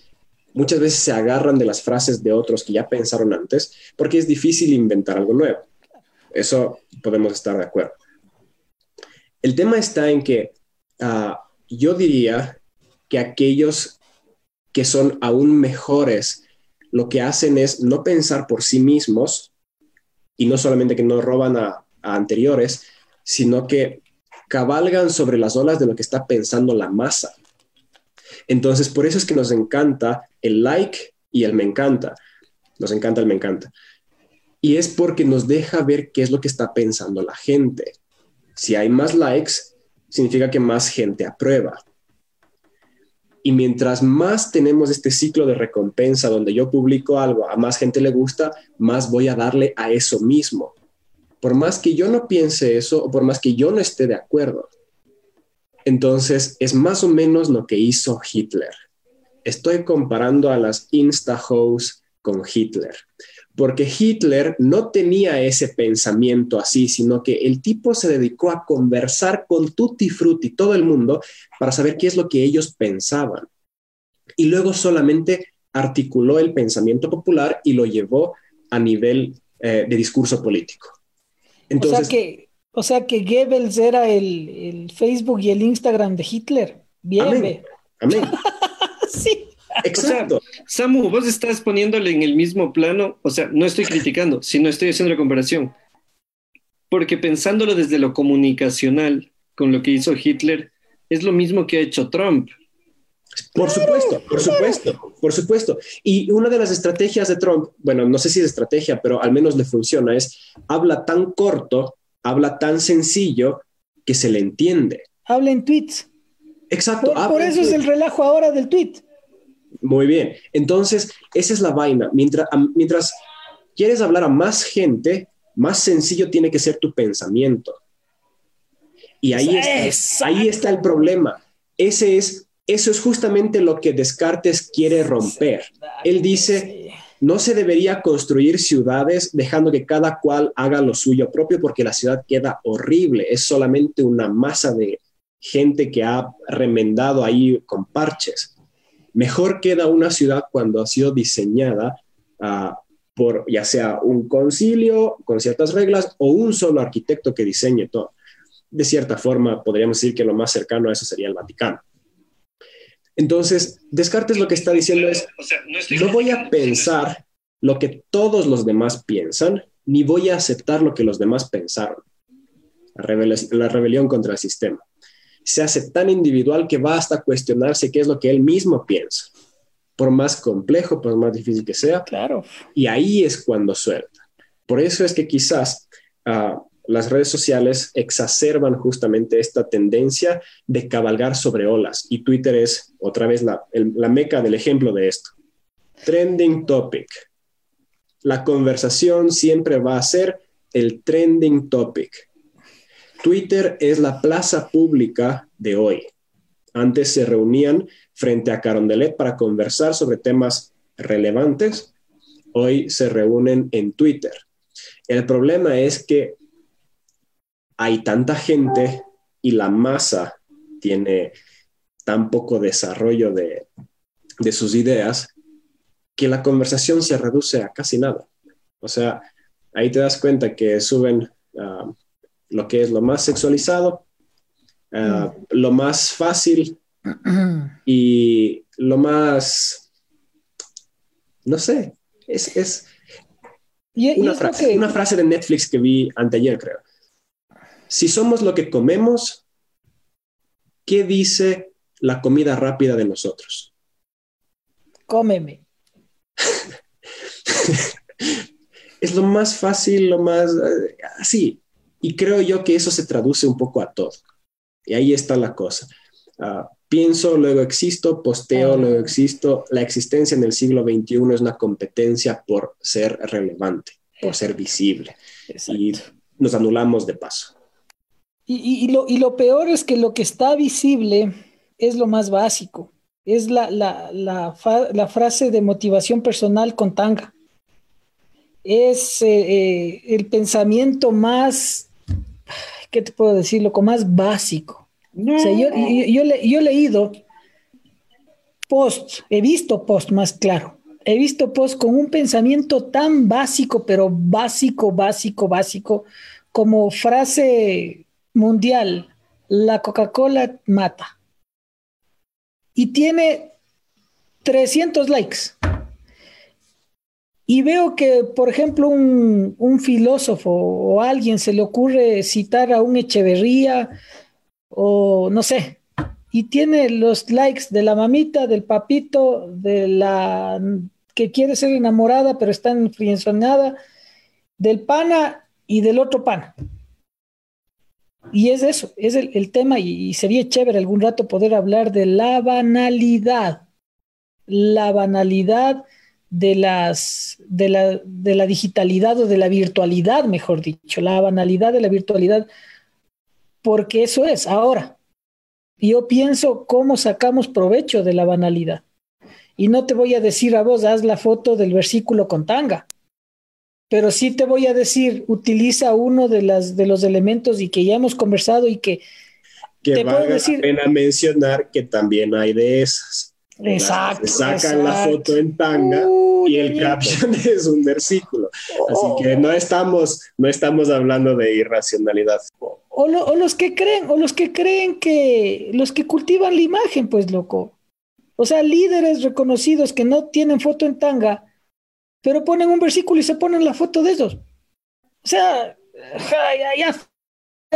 muchas veces se agarran de las frases de otros que ya pensaron antes, porque es difícil inventar algo nuevo. Eso podemos estar de acuerdo. El tema está en que ah, yo diría que aquellos que son aún mejores, lo que hacen es no pensar por sí mismos y no solamente que no roban a anteriores, sino que cabalgan sobre las olas de lo que está pensando la masa. Entonces, por eso es que nos encanta el like y el me encanta. Nos encanta el me encanta. Y es porque nos deja ver qué es lo que está pensando la gente. Si hay más likes, significa que más gente aprueba. Y mientras más tenemos este ciclo de recompensa donde yo publico algo, a más gente le gusta, más voy a darle a eso mismo. Por más que yo no piense eso o por más que yo no esté de acuerdo, entonces, es más o menos lo que hizo Hitler. Estoy comparando a las Insta-Hoes con Hitler, porque Hitler no tenía ese pensamiento así, sino que el tipo se dedicó a conversar con Tutti Frutti, todo el mundo, para saber qué es lo que ellos pensaban. Y luego solamente articuló el pensamiento popular y lo llevó a nivel eh, de discurso político. Entonces, que o sea que Goebbels era el, Facebook y el Instagram de Hitler. Bien, Amén. Amén. [laughs] sí. Exacto. Samu, vos estás poniéndole en el mismo plano, o sea, no estoy criticando, sino estoy haciendo la comparación. Porque pensándolo desde lo comunicacional, con lo que hizo Hitler, es lo mismo que ha hecho Trump. Por supuesto, por supuesto, por supuesto. Y una de las estrategias de Trump, bueno, no sé si es estrategia, pero al menos le funciona, es habla tan corto habla tan sencillo que se le entiende. Habla en tweets. Exacto. Por, eso es el relajo ahora del tweet. Muy bien. Entonces, esa es la vaina. Mientras, mientras quieres hablar a más gente, más sencillo tiene que ser tu pensamiento. Y ahí, está, ahí está el problema. Ese es, eso es justamente lo que Descartes quiere romper. Él dice, no se debería construir ciudades dejando que cada cual haga lo suyo propio porque la ciudad queda horrible. Es solamente una masa de gente que ha remendado ahí con parches. Mejor queda una ciudad cuando ha sido diseñada ah, por ya sea un concilio con ciertas reglas o un solo arquitecto que diseñe todo. De cierta forma, podríamos decir que lo más cercano a eso sería el Vaticano. Entonces, Descartes lo que está diciendo es, no, voy a pensar lo que todos los demás piensan, ni voy a aceptar lo que los demás pensaron. La, rebelión contra el sistema. Se hace tan individual que va hasta cuestionarse qué es lo que él mismo piensa, por más complejo, por más difícil que sea. Claro. Y ahí es cuando suelta. Por eso es que quizás ah, las redes sociales exacerban justamente esta tendencia de cabalgar sobre olas y Twitter es otra vez la, la meca del ejemplo de esto. Trending topic. La conversación siempre va a ser el trending topic. Twitter es la plaza pública de hoy. Antes se reunían frente a Carondelet para conversar sobre temas relevantes. Hoy se reúnen en Twitter. El problema es que hay tanta gente y la masa tiene tan poco desarrollo de, sus ideas que la conversación se reduce a casi nada. O sea, ahí te das cuenta que suben ah, lo que es lo más sexualizado, ah, mm. lo más fácil [clears throat] y lo más, no sé, es, una, frase, una frase de Netflix que vi anteayer, creo si somos lo que comemos, ¿qué dice la comida rápida de nosotros? Cómeme. [laughs] es lo más fácil, lo más así. Y creo yo que eso se traduce un poco a todo. Y ahí está la cosa. Ah, pienso, luego existo, posteo, luego existo. La existencia en el siglo XXI es una competencia por ser relevante, por ser visible. Y nos anulamos de paso. Y, lo, y, lo, peor es que lo que está visible es lo más básico. Es la, la, la, frase de motivación personal con tanga. Es eh, eh, el pensamiento más, ¿qué te puedo decir? Lo más básico. yo, yo, yo he leído post, he visto post más claro. He visto post con un pensamiento tan básico, pero básico, básico, básico, como frase mundial, la Coca-Cola mata. Y tiene 300 likes. Y veo que, por ejemplo, un, un, filósofo o alguien se le ocurre citar a un Echeverría o no sé, y tiene los likes de la mamita, del papito, de la que quiere ser enamorada pero está enfrienzonada, del pana y del otro pana. Y es eso, es el, tema y, sería chévere algún rato poder hablar de la banalidad, la banalidad de, las, de, la, de la digitalidad o de la virtualidad, mejor dicho, la banalidad de la virtualidad, porque eso es ahora. Yo pienso cómo sacamos provecho de la banalidad. Y no te voy a decir a vos, haz la foto del versículo con tanga pero sí te voy a decir, utiliza uno de, las, de los elementos y que ya hemos conversado y que... Que te valga decir, la pena mencionar que también hay de esas. Exacto. sacan la foto en tanga y el caption [laughs] es un versículo. Así que no estamos, no estamos hablando de irracionalidad. O, o, los que creen, o los que creen que los que cultivan la imagen, pues loco. O sea, líderes reconocidos que no tienen foto en tanga, pero ponen un versículo y se ponen la foto de esos. O sea, ya,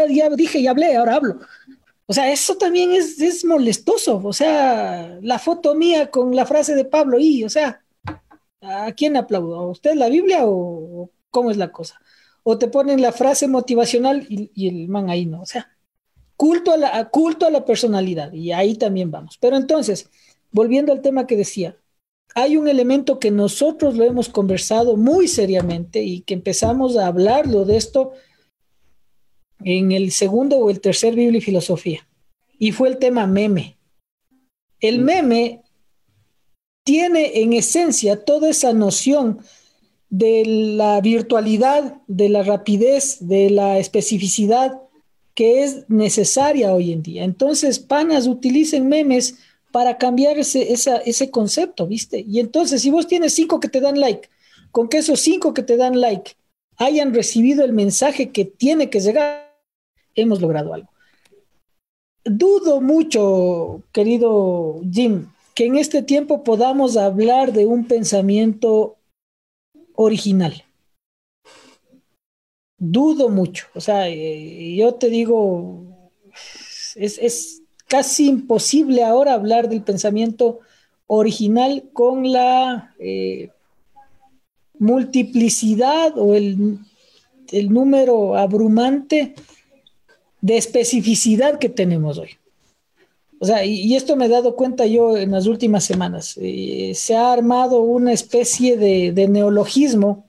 ya, dije y hablé, ahora hablo. O sea, eso también es, es, molestoso. O sea, la foto mía con la frase de Pablo y, o sea, ¿a quién aplaudo? ¿A usted la Biblia o, cómo es la cosa? O te ponen la frase motivacional y, y, el man ahí no. O sea, culto a, la, culto a la personalidad y ahí también vamos. Pero entonces, volviendo al tema que decía, hay un elemento que nosotros lo hemos conversado muy seriamente y que empezamos a hablarlo de esto en el segundo o el tercer Biblia y Filosofía, y fue el tema meme. El meme tiene en esencia toda esa noción de la virtualidad, de la rapidez, de la especificidad que es necesaria hoy en día. Entonces, panas utilicen memes para cambiar ese, ese concepto, ¿viste? Y entonces, si vos tienes cinco que te dan like, con que esos cinco que te dan like hayan recibido el mensaje que tiene que llegar, hemos logrado algo. Dudo mucho, querido Jim, que en este tiempo podamos hablar de un pensamiento original. Dudo mucho. O sea, eh, yo te digo, es, es casi imposible ahora hablar del pensamiento original con la eh, multiplicidad o el el número abrumante de especificidad que tenemos hoy. O sea, y, esto me he dado cuenta yo en las últimas semanas. Eh, se ha armado una especie de, neologismo,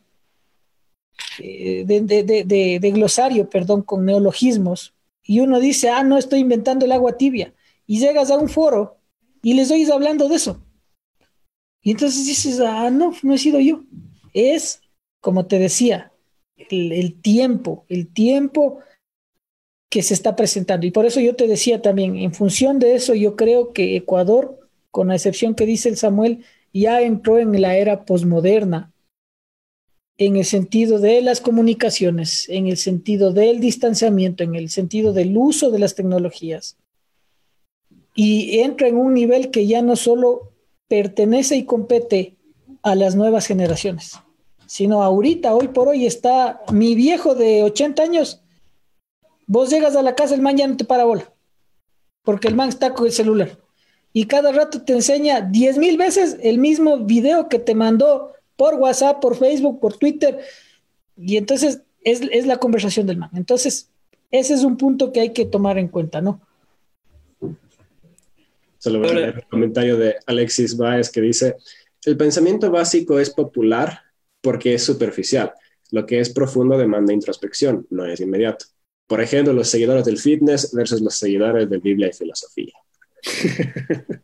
eh, de, glosario, perdón, con neologismos. Y uno dice, ah, no estoy inventando el agua tibia. Y llegas a un foro y les oyes hablando de eso. Y entonces dices, ah, no, no he sido yo. Es, como te decía, el tiempo, el tiempo que se está presentando. Y por eso yo te decía también, en función de eso, yo creo que Ecuador, con la excepción que dice el Samuel, ya entró en la era posmoderna, en el sentido de las comunicaciones, en el sentido del distanciamiento, en el sentido del uso de las tecnologías. Y entra en un nivel que ya no solo pertenece y compete a las nuevas generaciones, sino ahorita, hoy por hoy, está mi viejo de 80 años Vos llegas a la casa, el man ya no te para bola, porque el man está con el celular. Y cada rato te enseña diez mil veces el mismo video que te mandó por WhatsApp, por Facebook, por Twitter. Y entonces es, la conversación del man. Entonces, ese es un punto que hay que tomar en cuenta, ¿no? Solo voy a leer el comentario de Alexis Baez que dice, el pensamiento básico es popular porque es superficial. Lo que es profundo demanda introspección, no es inmediato. Por ejemplo, los seguidores del fitness versus los seguidores de Biblia y filosofía. [laughs]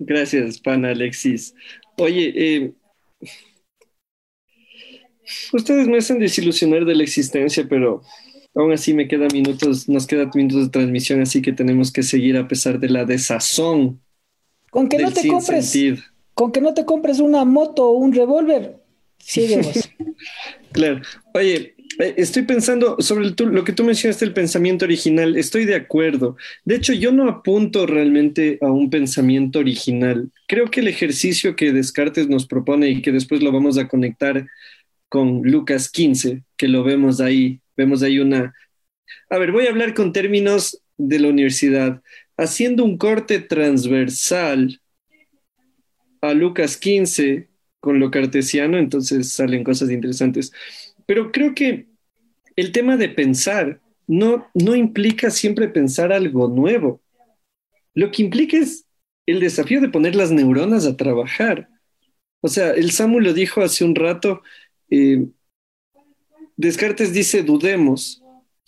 Gracias, pan Alexis. Oye, eh, ustedes me hacen desilusionar de la existencia, pero aún así me quedan minutos, nos quedan minutos de transmisión, así que tenemos que seguir a pesar de la desazón. Con que no te compres, con que no te compres una moto o un revólver, sigue [laughs] claro. Oye, estoy pensando sobre lo que tú mencionaste, el pensamiento original. Estoy de acuerdo. De hecho, yo no apunto realmente a un pensamiento original. Creo que el ejercicio que Descartes nos propone y que después lo vamos a conectar con Lucas 15, que lo vemos ahí, vemos ahí una... A ver, voy a hablar con términos de la universidad. Haciendo un corte transversal a Lucas 15 con lo cartesiano, entonces salen cosas interesantes. Pero creo que el tema de pensar no, no implica siempre pensar algo nuevo. Lo que implica es el desafío de poner las neuronas a trabajar. O sea, el Samu lo dijo hace un rato, eh, Descartes dice dudemos,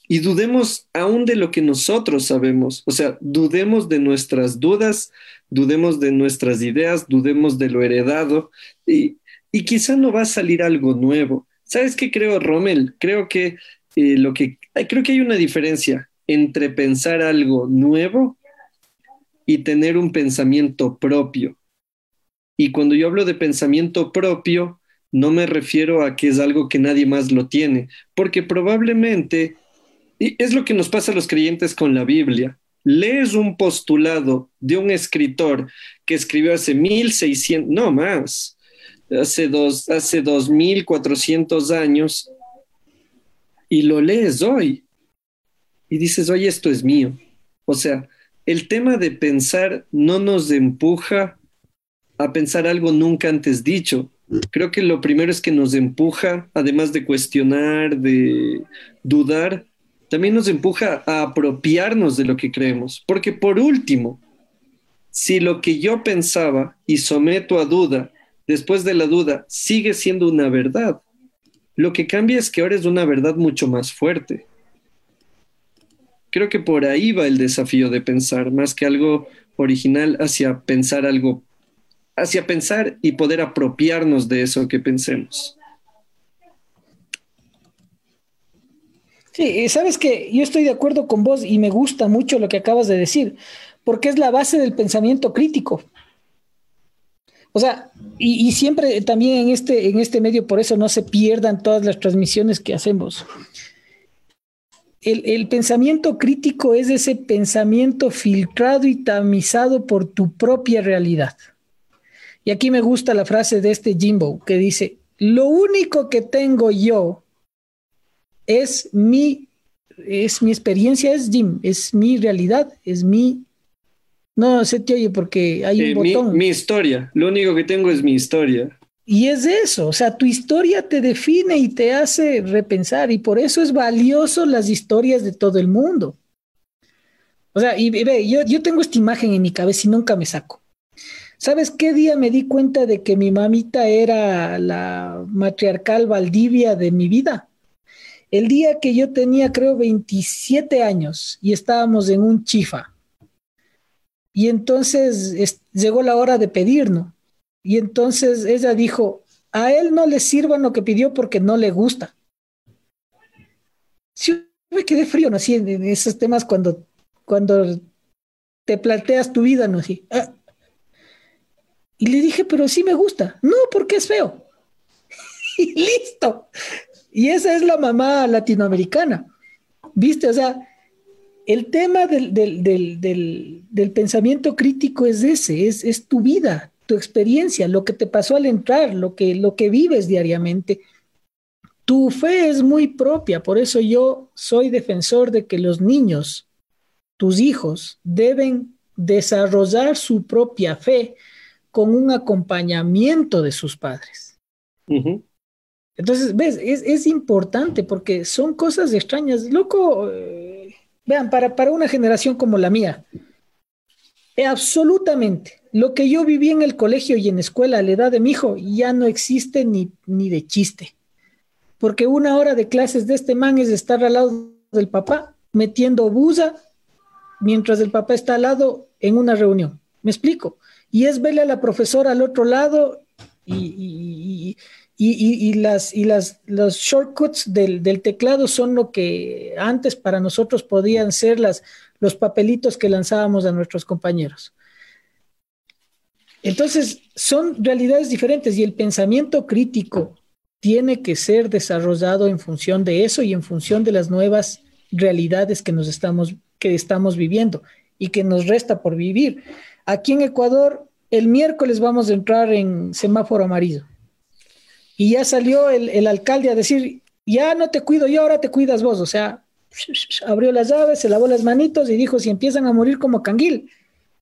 y dudemos aún de lo que nosotros sabemos. O sea, dudemos de nuestras dudas, dudemos de nuestras ideas, dudemos de lo heredado, y, y quizá no va a salir algo nuevo, ¿Sabes qué creo, Rommel? Creo que eh, lo que creo que hay una diferencia entre pensar algo nuevo y tener un pensamiento propio. Y cuando yo hablo de pensamiento propio, no me refiero a que es algo que nadie más lo tiene, porque probablemente es lo que nos pasa a los creyentes con la Biblia. Lees un postulado de un escritor que escribió hace 1600, no más, hace, dos, hace 2400 años y lo lees hoy y dices, oye, esto es mío. O sea, el tema de pensar no nos empuja a pensar algo nunca antes dicho. Creo que lo primero es que nos empuja, además de cuestionar, de dudar, también nos empuja a apropiarnos de lo que creemos. Porque por último, si lo que yo pensaba y someto a duda después de la duda, sigue siendo una verdad. Lo que cambia es que ahora es una verdad mucho más fuerte. Creo que por ahí va el desafío de pensar, más que algo original, hacia pensar algo, hacia pensar y poder apropiarnos de eso que pensemos. Sí, sabes que yo estoy de acuerdo con vos y me gusta mucho lo que acabas de decir, porque es la base del pensamiento crítico. O sea, y, siempre también en este, en este medio, por eso no se pierdan todas las transmisiones que hacemos. El, el, pensamiento crítico es ese pensamiento filtrado y tamizado por tu propia realidad. Y aquí me gusta la frase de este Jimbo que dice, lo único que tengo yo es mi, es mi experiencia, es Jim, es mi realidad, es mi no, se te oye porque hay un botón. Mi, historia, lo único que tengo es mi historia. Y es eso, o sea, tu historia te define y te hace repensar y por eso es valioso las historias de todo el mundo. O sea, y ve, yo, yo tengo esta imagen en mi cabeza y nunca me saco. ¿Sabes qué día me di cuenta de que mi mamita era la matriarcal Valdivia de mi vida? El día que yo tenía, creo, 27 años y estábamos en un chifa. Y entonces llegó la hora de pedir, ¿no? Y entonces ella dijo, a él no le sirva lo que pidió porque no le gusta. Sí, me quedé frío, ¿no? Así en, esos temas cuando, cuando te planteas tu vida, ¿no? Así. Ah. Y le dije, pero sí me gusta. No, porque es feo. [laughs] y listo. Y esa es la mamá latinoamericana. ¿Viste? O sea, el tema del, del, del, del pensamiento crítico es ese, es, es tu vida, tu experiencia, lo que te pasó al entrar, lo que, lo que vives diariamente. Tu fe es muy propia, por eso yo soy defensor de que los niños, tus hijos, deben desarrollar su propia fe con un acompañamiento de sus padres. Entonces, ves, es, importante porque son cosas extrañas. Loco, eh, vean, para, para una generación como la mía, absolutamente lo que yo viví en el colegio y en escuela a la edad de mi hijo ya no existe ni, ni de chiste. Porque una hora de clases de este man es estar al lado del papá metiendo buza mientras el papá está al lado en una reunión. ¿Me explico? Y es verle a la profesora al otro lado y, las, y las, los shortcuts del, del, teclado son lo que antes para nosotros podían ser las, los papelitos que lanzábamos a nuestros compañeros. Entonces, son realidades diferentes y el pensamiento crítico tiene que ser desarrollado en función de eso y en función de las nuevas realidades que nos estamos que estamos viviendo y que nos resta por vivir. Aquí en Ecuador, el miércoles vamos a entrar en semáforo amarillo. Y ya salió el, el alcalde a decir, ya no te cuido yo, ahora te cuidas vos. O sea, [laughs] abrió las llaves, se lavó las manitos y dijo, si empiezan a morir como canguil,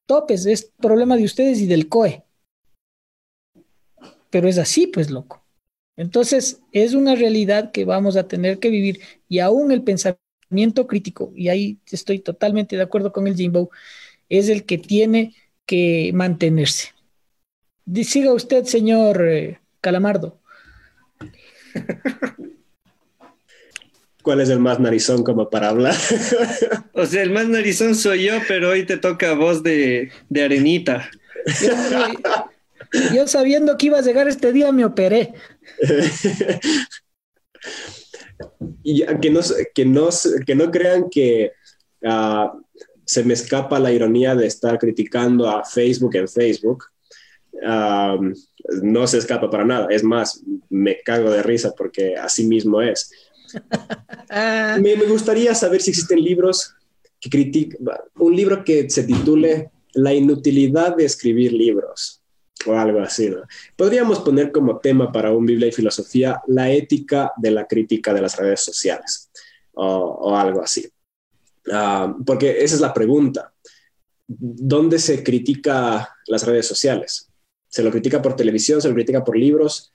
topes, es problema de ustedes y del COE. Pero es así, pues, loco. Entonces, es una realidad que vamos a tener que vivir y aún el pensamiento crítico, y ahí estoy totalmente de acuerdo con el Jimbo, es el que tiene que mantenerse. Siga usted, señor eh, Calamardo. ¿Cuál es el más narizón como para hablar? [laughs] o sea, el más narizón soy yo, pero hoy te toca voz de, de arenita. Yo, sabiendo que iba a llegar este día me operé. [laughs] y que no, que no, que no crean que uh, se me escapa la ironía de estar criticando a Facebook en Facebook. No se escapa para nada. Es más, me cago de risa porque así mismo es. me, gustaría saber si existen libros que critican, un libro que se titule La inutilidad de escribir libros o algo así. Podríamos poner como tema para un Biblia y filosofía la ética de la crítica de las redes sociales o, algo así. Ah, porque esa es la pregunta. ¿Dónde se critica las redes sociales? ¿Se lo critica por televisión? ¿Se lo critica por libros?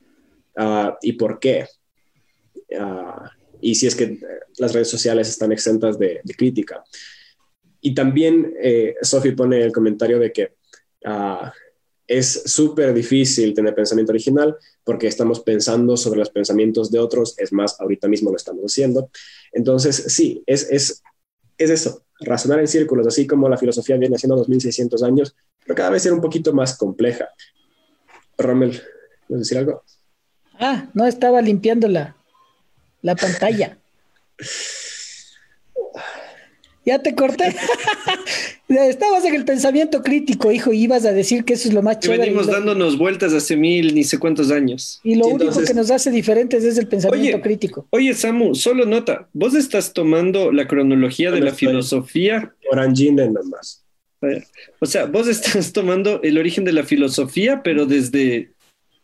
Ah, ¿Y por qué? Uh, y si es que eh, las redes sociales están exentas de, crítica. Y también eh, Sophie pone el comentario de que ah, es súper difícil tener pensamiento original porque estamos pensando sobre los pensamientos de otros, es más, ahorita mismo lo estamos haciendo. Entonces, sí, es, es, es eso, razonar en círculos, así como la filosofía viene haciendo 2600 años, pero cada vez ser un poquito más compleja. Rommel, ¿quieres decir algo? Ah, no, estaba limpiándola la pantalla. Ya te corté. [laughs] Estabas en el pensamiento crítico, hijo, y ibas a decir que eso es lo más chévere. Venimos dándonos vueltas hace mil, ni sé cuántos años. Y lo único que nos hace diferentes es el pensamiento crítico. Oye, Samu, solo nota, vos estás tomando la cronología de la filosofía. Orangina nada más. O sea, vos estás [laughs] tomando el origen de la filosofía, pero desde,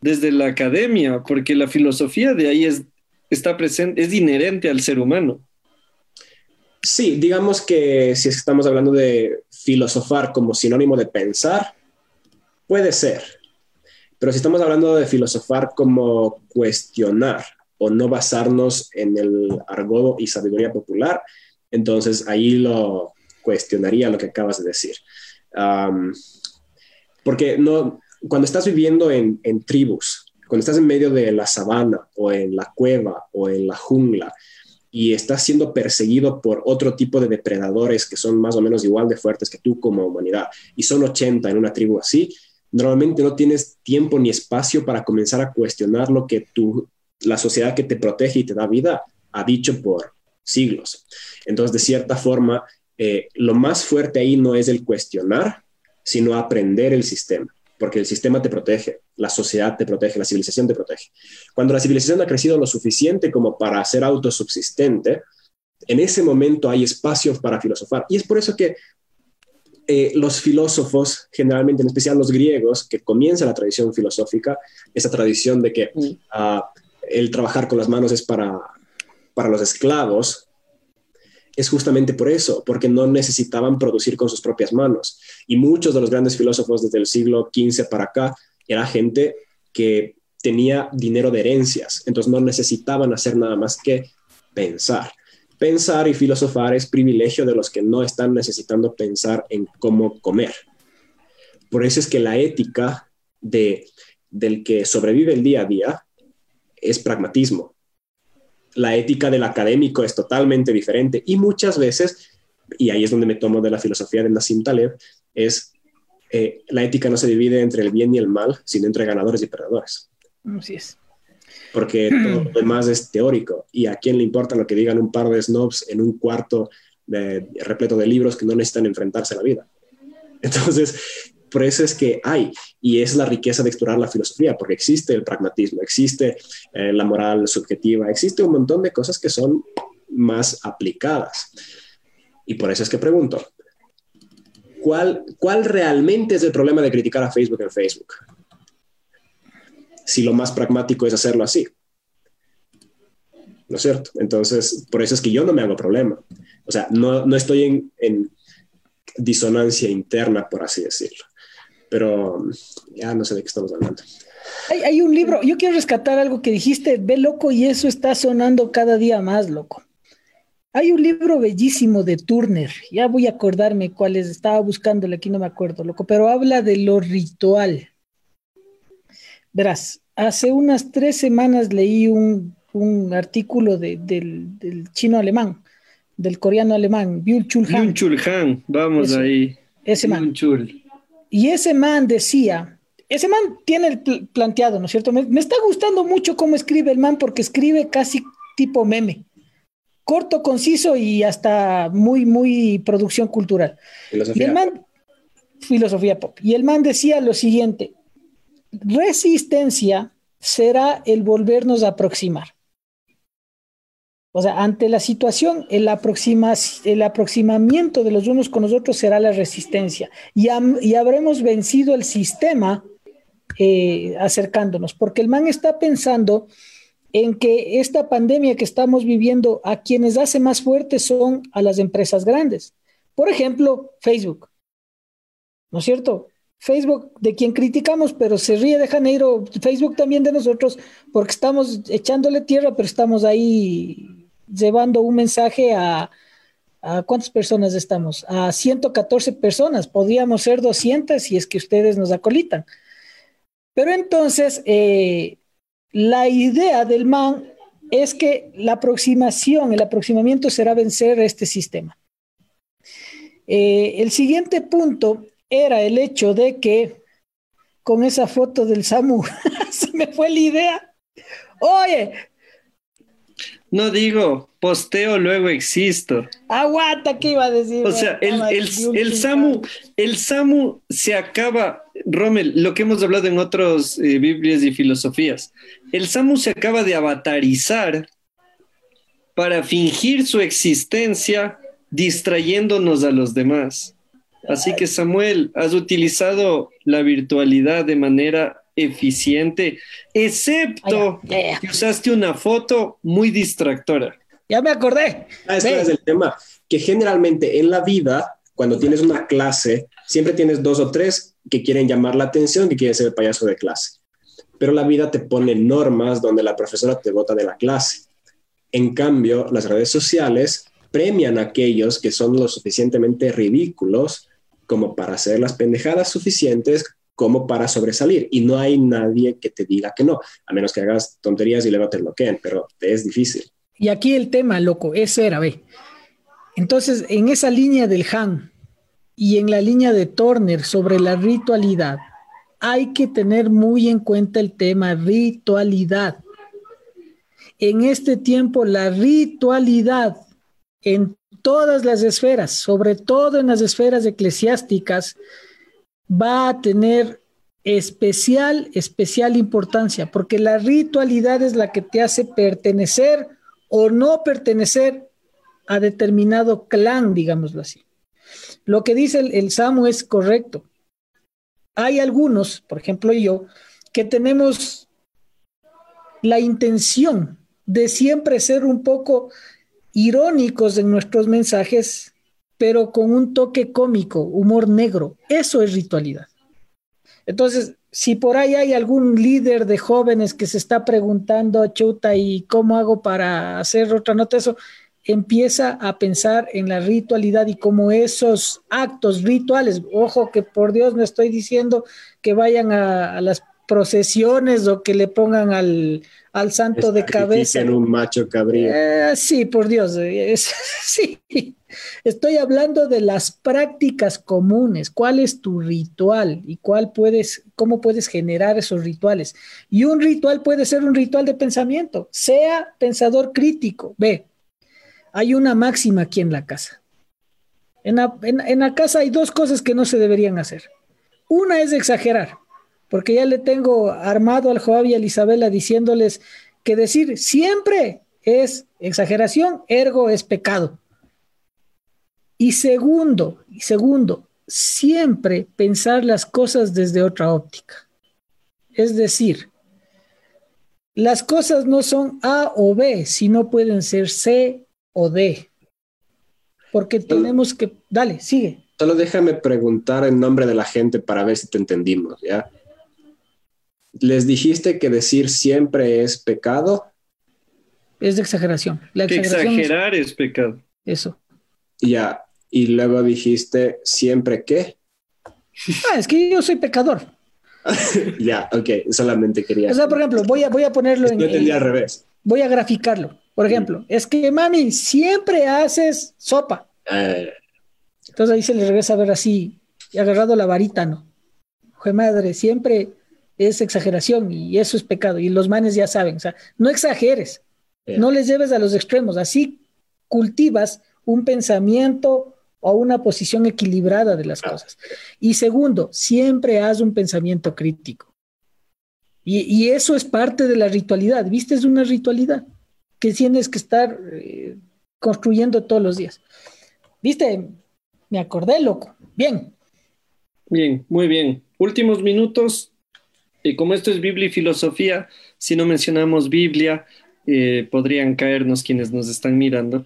desde la academia, porque la filosofía de ahí es está presente, es inherente al ser humano. Sí, digamos que si estamos hablando de filosofar como sinónimo de pensar, puede ser. Pero si estamos hablando de filosofar como cuestionar o no basarnos en el argodo y sabiduría popular, entonces ahí lo cuestionaría lo que acabas de decir. porque no, cuando estás viviendo en, tribus, cuando estás en medio de la sabana o en la cueva o en la jungla, y estás siendo perseguido por otro tipo de depredadores que son más o menos igual de fuertes que tú como humanidad, y son 80 en una tribu así, normalmente no tienes tiempo ni espacio para comenzar a cuestionar lo que tú, la sociedad que te protege y te da vida ha dicho por siglos. Entonces, de cierta forma, eh, lo más fuerte ahí no es el cuestionar, sino aprender el sistema porque el sistema te protege, la sociedad te protege, la civilización te protege. Cuando la civilización ha crecido lo suficiente como para ser autosubsistente, en ese momento hay espacio para filosofar. Y es por eso que eh, los filósofos, generalmente, en especial los griegos, que comienza la tradición filosófica, esa tradición de que ah, el trabajar con las manos es para, para los esclavos, es justamente por eso, porque no necesitaban producir con sus propias manos. Y muchos de los grandes filósofos desde el siglo XV para acá era gente que tenía dinero de herencias, entonces no necesitaban hacer nada más que pensar. Pensar y filosofar es privilegio de los que no están necesitando pensar en cómo comer. Por eso es que la ética de, del que sobrevive el día a día es pragmatismo la ética del académico es totalmente diferente y muchas veces, y ahí es donde me tomo de la filosofía de Nassim Taleb, es eh, la ética no se divide entre el bien y el mal, sino entre ganadores y perdedores. Así es. Porque todo lo [clears throat] demás es teórico y a quién le importa lo que digan un par de snobs en un cuarto repleto de libros que no necesitan enfrentarse a la vida. Entonces, por eso es que hay, y es la riqueza de explorar la filosofía, porque existe el pragmatismo, existe eh, la moral subjetiva, existe un montón de cosas que son más aplicadas. Y por eso es que pregunto, ¿cuál, cuál realmente es el problema de criticar a Facebook en Facebook? Si lo más pragmático es hacerlo así. ¿No es cierto? Entonces, por eso es que yo no me hago problema. O sea, no, no estoy en, en disonancia interna, por así decirlo pero ya no sé de qué estamos hablando. Hay, un libro, yo quiero rescatar algo que dijiste, ve loco, y eso está sonando cada día más, loco. Hay un libro bellísimo de Turner, ya voy a acordarme cuál es, estaba buscándole aquí, no me acuerdo, loco, pero habla de lo ritual. Verás, hace unas tres semanas leí un, artículo del, chino alemán, del coreano alemán, Byul Chul Han. Chul Han, vamos ahí. Ese man. Y ese man decía, ese man tiene el planteado, ¿no es cierto? Me, está gustando mucho cómo escribe el man porque escribe casi tipo meme. Corto, conciso y hasta muy, muy producción cultural. Filosofía. Y el man, filosofía pop. Y el man decía lo siguiente, resistencia será el volvernos a aproximar. O sea, ante la situación, el, el aproximamiento de los unos con los otros será la resistencia y, habremos vencido el sistema eh, acercándonos, porque el man está pensando en que esta pandemia que estamos viviendo a quienes hace más fuertes son a las empresas grandes. Por ejemplo, Facebook. ¿No es cierto? Facebook, de quien criticamos, pero se ríe de Janeiro, Facebook también de nosotros, porque estamos echándole tierra, pero estamos ahí llevando un mensaje a, ¿cuántas personas estamos? A 114 personas, podríamos ser 200 si es que ustedes nos acolitan. Pero entonces, eh, la idea del man es que la aproximación, el aproximamiento será vencer este sistema. Eh, el siguiente punto era el hecho de que con esa foto del SAMU [laughs] se me fue la idea. Oye, no digo, posteo, luego existo. Aguanta, ¿qué iba a decir? O sea, el, el, Samu, el Samu se acaba, Rommel, lo que hemos hablado en otros eh, Biblias y filosofías, el Samu se acaba de avatarizar para fingir su existencia distrayéndonos a los demás. Así que Samuel, has utilizado la virtualidad de manera eficiente, excepto que usaste una foto muy distractora. Ya me acordé. Ah, es el tema, que generalmente en la vida, cuando tienes una clase, siempre tienes dos o tres que quieren llamar la atención, que quieren ser el payaso de clase. pero la vida te pone normas donde la profesora te bota de la clase. En cambio, las redes sociales premian a aquellos que son lo suficientemente ridículos como para hacer las pendejadas suficientes como para sobresalir. Y no hay nadie que te diga que no, a menos que hagas tonterías y luego te bloqueen, pero es difícil. Y aquí el tema, loco, eso era, ve. Entonces, en esa línea del Han y en la línea de Turner sobre la ritualidad, hay que tener muy en cuenta el tema ritualidad. En este tiempo, la ritualidad en todas las esferas, sobre todo en las esferas eclesiásticas, va a tener especial, especial importancia, porque la ritualidad es la que te hace pertenecer o no pertenecer a determinado clan, digámoslo así. Lo que dice el, el Samu es correcto. Hay algunos, por ejemplo yo, que tenemos la intención de siempre ser un poco irónicos en nuestros mensajes, pero con un toque cómico, humor negro. Eso es ritualidad. Entonces, si por ahí hay algún líder de jóvenes que se está preguntando, chuta, ¿y cómo hago para hacer otra nota? Eso empieza a pensar en la ritualidad y cómo esos actos rituales, ojo que por Dios no estoy diciendo que vayan a, las procesiones o que le pongan al, al santo de cabeza. En un macho cabrío. Eh, sí, por Dios, [laughs] sí. Estoy hablando de las prácticas comunes. ¿Cuál es tu ritual y cuál puedes, cómo puedes generar esos rituales? Y un ritual puede ser un ritual de pensamiento. Sea pensador crítico. Ve, hay una máxima aquí en la casa. En la, casa hay dos cosas que no se deberían hacer. Una es exagerar, porque ya le tengo armado al Joab y a Isabela diciéndoles que decir siempre es exageración, ergo es pecado. Y segundo, y segundo, siempre pensar las cosas desde otra óptica. Es decir, las cosas no son A o B, sino pueden ser C o D. Porque tenemos que... Dale, sigue. Solo déjame preguntar en nombre de la gente para ver si te entendimos, ¿ya? ¿Les dijiste que decir siempre es pecado? Es de exageración. La exagerar es... pecado. Eso. Ya. Y luego dijiste siempre qué? Ah, es que yo soy pecador. [laughs] ya, ok, solamente quería. O sea, por ejemplo, voy a, voy a ponerlo en. Yo entendía al revés. Voy a graficarlo. Por ejemplo, es que mami, siempre haces sopa. Eh. Entonces ahí se le regresa a ver así, y agarrado la varita, ¿no? Jue madre, siempre es exageración y eso es pecado. Y los manes ya saben, o sea, no exageres, no les lleves a los extremos, así cultivas un pensamiento o una posición equilibrada de las cosas. Y segundo, siempre haz un pensamiento crítico. Y, y, eso es parte de la ritualidad, ¿viste? Es una ritualidad que tienes que estar eh, construyendo todos los días. ¿Viste? Me acordé, loco. Bien. Bien, muy bien. Últimos minutos. Y como esto es Biblia y filosofía, si no mencionamos Biblia, eh, podrían caernos quienes nos están mirando.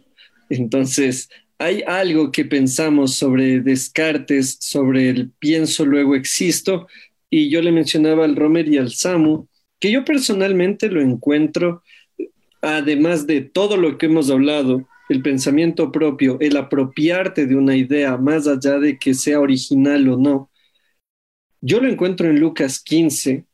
Entonces, hay algo que pensamos sobre Descartes, sobre el pienso, luego existo, y yo le mencionaba al Romer y al Samu, que yo personalmente lo encuentro además de todo lo que hemos hablado, el pensamiento propio, el apropiarte de una idea, más allá de que sea original o no, yo lo encuentro en Lucas 15,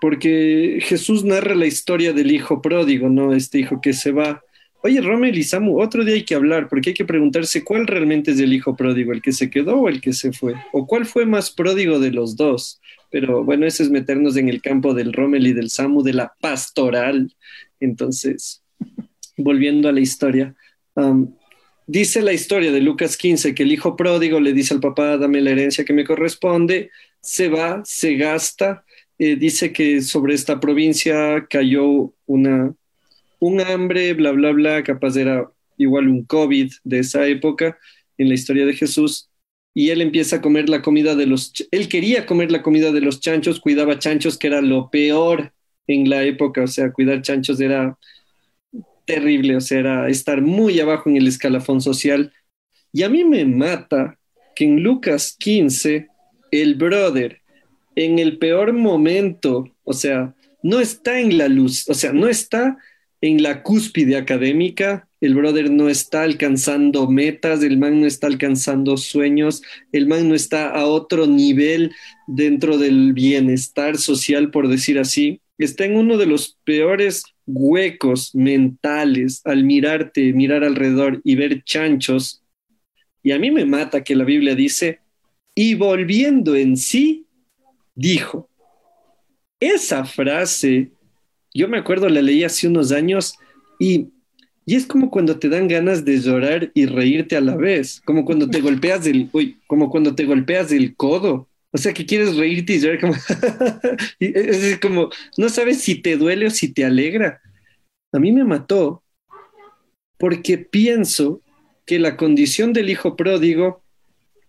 porque Jesús narra la historia del hijo pródigo, ¿no? Este hijo que se va. Oye, Romel y Samu, otro día hay que hablar, porque hay que preguntarse cuál realmente es el hijo pródigo, el que se quedó o el que se fue, o cuál fue más pródigo de los dos. Pero bueno, eso es meternos en el campo del Rommel y del Samu, de la pastoral, entonces, volviendo a la historia, um, dice la historia de Lucas 15 que el hijo pródigo le dice al papá, dame la herencia que me corresponde, se va, se gasta, eh, dice que sobre esta provincia cayó una, un hambre, bla, bla, bla, capaz era igual un COVID de esa época en la historia de Jesús, y él empieza a comer la comida de los, él quería comer la comida de los chanchos, cuidaba chanchos, que era lo peor en la época, o sea, cuidar chanchos era terrible, o sea, era estar muy abajo en el escalafón social. Y a mí me mata que en Lucas 15, el brother, en el peor momento, o sea, no está en la luz, o sea, no está en la cúspide académica, el brother no está alcanzando metas, el man no está alcanzando sueños, el man no está a otro nivel dentro del bienestar social, por decir así. Está en uno de los peores huecos mentales al mirarte, mirar alrededor y ver chanchos. Y a mí me mata que la Biblia dice, y volviendo en sí, dijo. Esa frase, yo me acuerdo, la leí hace unos años y, y es como cuando te dan ganas de llorar y reírte a la vez, como cuando te golpeas del, como cuando te golpeas del codo. O sea, que quieres reírte y llorar como, [laughs] es como, no sabes si te duele o si te alegra. A mí me mató porque pienso que la condición del hijo pródigo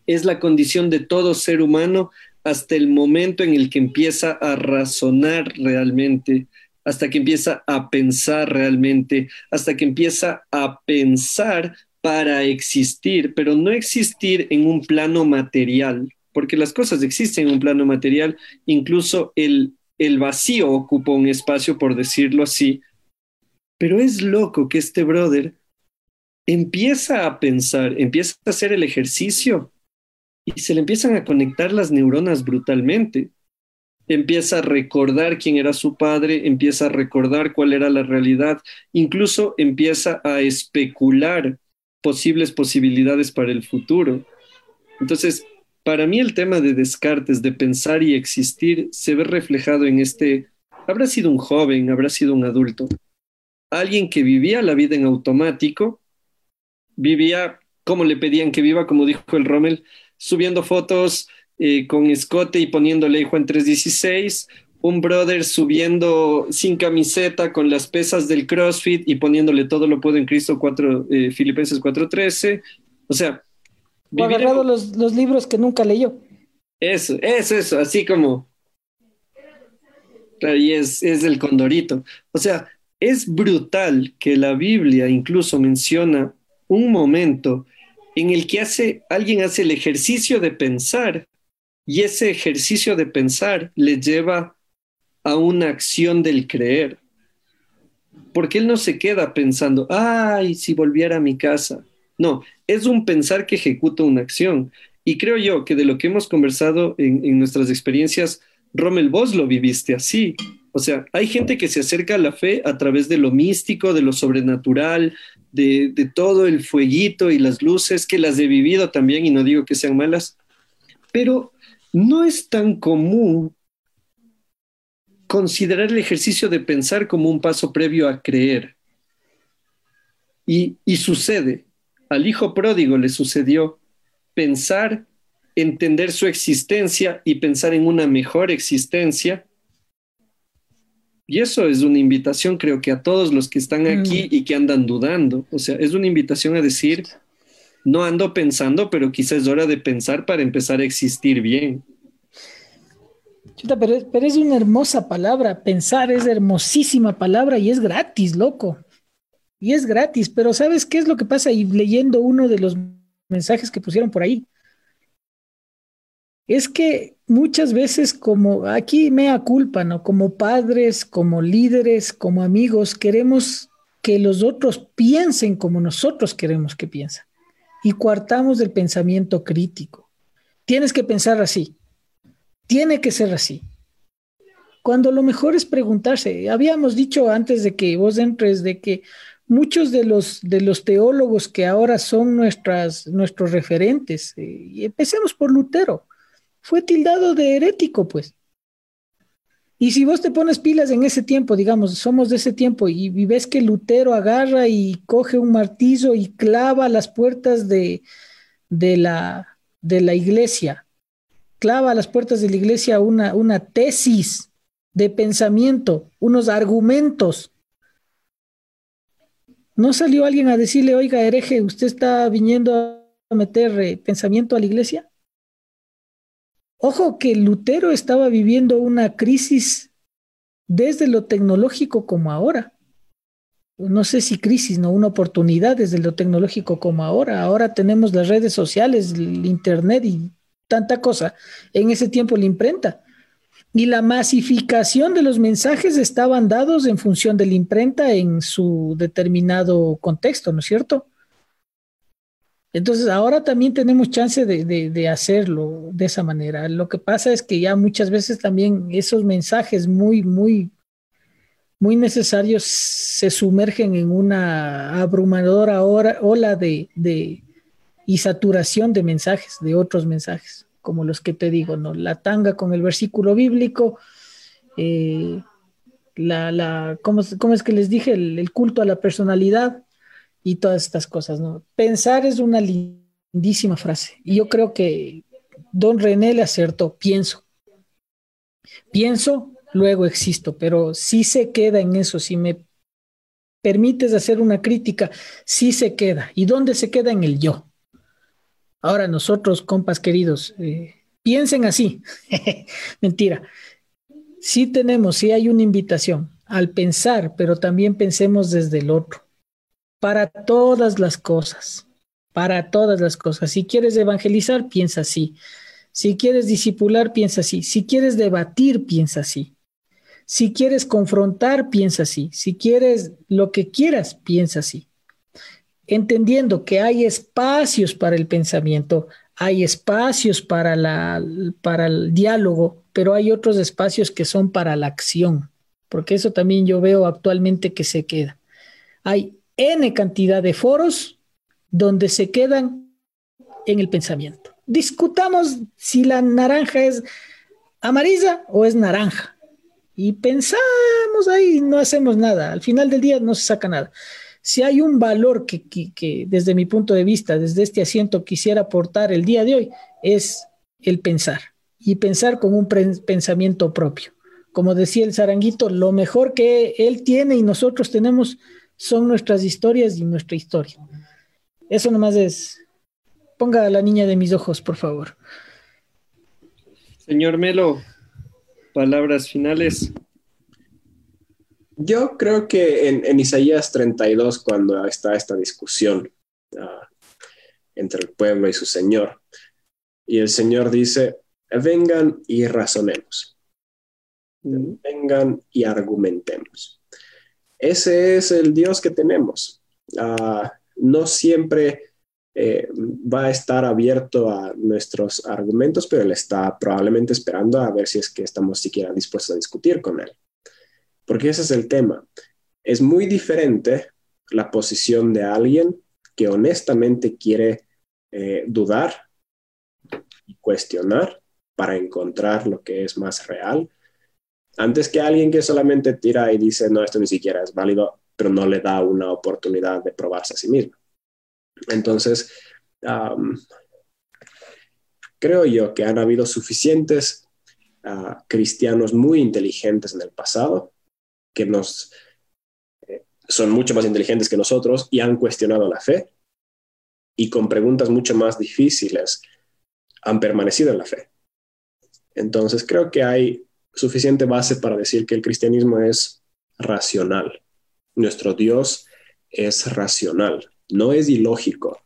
es la condición de todo ser humano hasta el momento en el que empieza a razonar realmente, hasta que empieza a pensar realmente, hasta que empieza a pensar para existir, pero no existir en un plano material, porque las cosas existen en un plano material, incluso el, el vacío ocupa un espacio, por decirlo así, pero es loco que este brother empieza a pensar, empieza a hacer el ejercicio y se le empiezan a conectar las neuronas brutalmente. Empieza a recordar quién era su padre, empieza a recordar cuál era la realidad, incluso empieza a especular posibles posibilidades para el futuro. Entonces, para mí el tema de Descartes, de pensar y existir, se ve reflejado en este, habrá sido un joven, habrá sido un adulto, alguien que vivía la vida en automático, vivía como le pedían que viva, como dijo el Rommel, subiendo fotos eh, con escote y poniéndole Juan 316, un brother subiendo sin camiseta con las pesas del CrossFit y poniéndole todo lo puedo en Cristo 4, eh, Filipenses 4.13. O sea... O agarrado los, los, libros que nunca leyó. Eso, eso, eso, así como... Y es, es el condorito. O sea, es brutal que la Biblia incluso menciona un momento en el que hace, alguien hace el ejercicio de pensar y ese ejercicio de pensar le lleva a una acción del creer. Porque él no se queda pensando, ay, si volviera a mi casa. No, es un pensar que ejecuta una acción. Y creo yo que de lo que hemos conversado en, en nuestras experiencias, Rommel, vos lo viviste así. O sea, hay gente que se acerca a la fe a través de lo místico, de lo sobrenatural, de, todo el fueguito y las luces, que las he vivido también y no digo que sean malas, pero no es tan común considerar el ejercicio de pensar como un paso previo a creer. Y, y sucede, al hijo pródigo le sucedió pensar, entender su existencia y pensar en una mejor existencia y eso es una invitación, creo que a todos los que están aquí y que andan dudando. O sea, es una invitación a decir, no ando pensando, pero quizás es hora de pensar para empezar a existir bien. Chuta, pero, pero es una hermosa palabra. Pensar es hermosísima palabra y es gratis, loco. Y es gratis, pero ¿sabes qué es lo que pasa? Y leyendo uno de los mensajes que pusieron por ahí, es que muchas veces como aquí mea culpa. Como padres, como líderes, como amigos, queremos que los otros piensen como nosotros queremos que piensen. Y coartamos del pensamiento crítico. Tienes que pensar así. Tiene que ser así. Cuando lo mejor es preguntarse, habíamos dicho antes de que vos entres de que muchos de los, de los teólogos que ahora son nuestras, nuestros referentes, eh, empecemos por Lutero, fue tildado de herético, pues. Y si vos te pones pilas en ese tiempo, digamos, somos de ese tiempo, y, ves que Lutero agarra y coge un martillo y clava las puertas de, de, la, de la iglesia, clava a las puertas de la iglesia una, una tesis de pensamiento, unos argumentos. ¿No salió alguien a decirle, oiga, hereje, usted está viniendo a meter eh, pensamiento a la iglesia? Ojo que Lutero estaba viviendo una crisis desde lo tecnológico como ahora. No sé si crisis, no una oportunidad desde lo tecnológico como ahora. Ahora tenemos las redes sociales, el internet y tanta cosa. En ese tiempo la imprenta. y la masificación de los mensajes estaban dados en función de la imprenta en su determinado contexto, ¿no es cierto? Entonces, ahora también tenemos chance de, hacerlo de esa manera. Lo que pasa es que ya muchas veces también esos mensajes muy, muy, muy necesarios se sumergen en una abrumadora ola de, de, y saturación de mensajes, de otros mensajes como los que te digo, ¿no? La tanga con el versículo bíblico, eh, la, la ¿cómo, es que les dije? El, culto a la personalidad y todas estas cosas, ¿no? Pensar es una lindísima frase. Y yo creo que don René le acertó, pienso. Pienso, luego existo, pero sí se queda en eso, si me permites hacer una crítica, sí se queda. ¿Y dónde se queda? En el yo. Ahora nosotros, compas queridos, eh, piensen así. [laughs] Mentira. Sí tenemos, sí hay una invitación al pensar, pero también pensemos desde el otro. Para todas las cosas, para todas las cosas. Si quieres evangelizar, piensa así. Si quieres disipular, piensa así. Si quieres debatir, piensa así. Si quieres confrontar, piensa así. Si quieres lo que quieras, piensa así entendiendo que hay espacios para el pensamiento, hay espacios para, la, para el diálogo, pero hay otros espacios que son para la acción, porque eso también yo veo actualmente que se queda. Hay N cantidad de foros donde se quedan en el pensamiento. Discutamos si la naranja es amarilla o es naranja. Y pensamos ahí, no hacemos nada. Al final del día no se saca nada. Si hay un valor que, desde mi punto de vista, desde este asiento quisiera aportar el día de hoy, es el pensar y pensar con un pensamiento propio. Como decía el zaranguito, lo mejor que él tiene y nosotros tenemos son nuestras historias y nuestra historia. Eso nomás es. Ponga a la niña de mis ojos, por favor. Señor Melo, palabras finales. Yo creo que en, Isaías 32, cuando está esta discusión ah, entre el pueblo y su Señor, y el Señor dice, vengan y razonemos, vengan y argumentemos. Ese es el Dios que tenemos. Ah, no siempre eh, va a estar abierto a nuestros argumentos, pero Él está probablemente esperando a ver si es que estamos siquiera dispuestos a discutir con Él. Porque ese es el tema. Es muy diferente la posición de alguien que honestamente quiere eh, dudar y cuestionar para encontrar lo que es más real, antes que alguien que solamente tira y dice, no, esto ni siquiera es válido, pero no le da una oportunidad de probarse a sí mismo. Entonces, creo yo que han habido suficientes ah, cristianos muy inteligentes en el pasado que nos eh, son mucho más inteligentes que nosotros y han cuestionado la fe y con preguntas mucho más difíciles han permanecido en la fe. Entonces creo que hay suficiente base para decir que el cristianismo es racional. Nuestro Dios es racional, no es ilógico.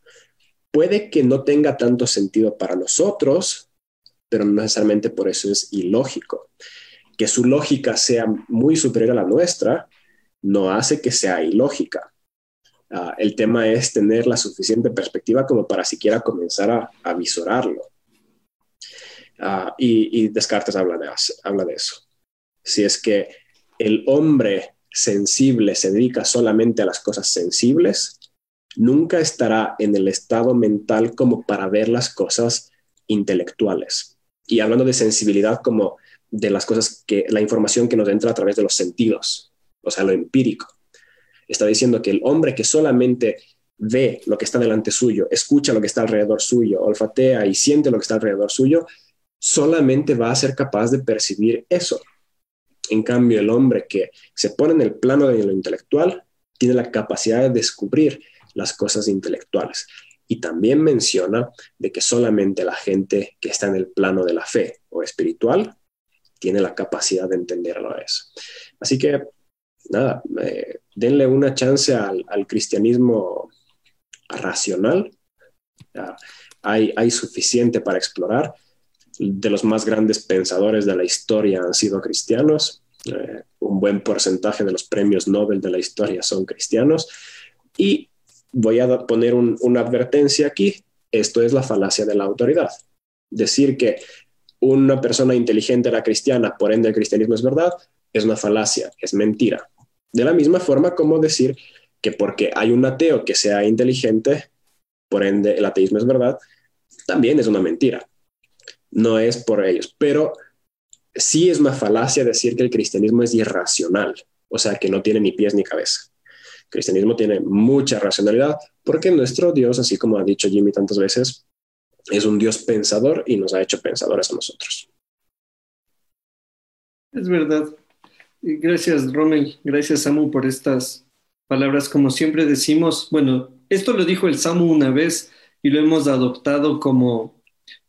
Puede que no tenga tanto sentido para nosotros, pero no necesariamente por eso es ilógico que su lógica sea muy superior a la nuestra, no hace que sea ilógica. Ah, el tema es tener la suficiente perspectiva como para siquiera comenzar a, visorarlo. Ah, y, Descartes habla de, habla de eso. Si es que el hombre sensible se dedica solamente a las cosas sensibles, nunca estará en el estado mental como para ver las cosas intelectuales. Y hablando de sensibilidad como de las cosas que, la información que nos entra a través de los sentidos, o sea, lo empírico. Está diciendo que el hombre que solamente ve lo que está delante suyo, escucha lo que está alrededor suyo, olfatea y siente lo que está alrededor suyo, solamente va a ser capaz de percibir eso. En cambio, el hombre que se pone en el plano de lo intelectual tiene la capacidad de descubrir las cosas intelectuales. Y también menciona de que solamente la gente que está en el plano de la fe o espiritual tiene la capacidad de entenderlo eso. Así que, nada, denle una chance al, cristianismo racional. hay, hay suficiente para explorar, de los más grandes pensadores de la historia han sido cristianos. Eh, un buen porcentaje de los premios Nobel de la historia son cristianos. Y voy a poner una advertencia aquí. Esto es la falacia de la autoridad. Decir que una persona inteligente era cristiana, por ende el cristianismo es verdad, es una falacia, es mentira. De la misma forma como decir que porque hay un ateo que sea inteligente, por ende el ateísmo es verdad, también es una mentira. No es por ellos, pero sí es una falacia decir que el cristianismo es irracional, o sea, que no tiene ni pies ni cabeza. El cristianismo tiene mucha racionalidad porque nuestro Dios, así como ha dicho Jimmy tantas veces, es un Dios pensador y nos ha hecho pensadores a nosotros. Es verdad. Gracias, Rommel. Gracias, Samu, por estas palabras. Como siempre decimos, bueno, esto lo dijo el Samu una vez y lo hemos adoptado como,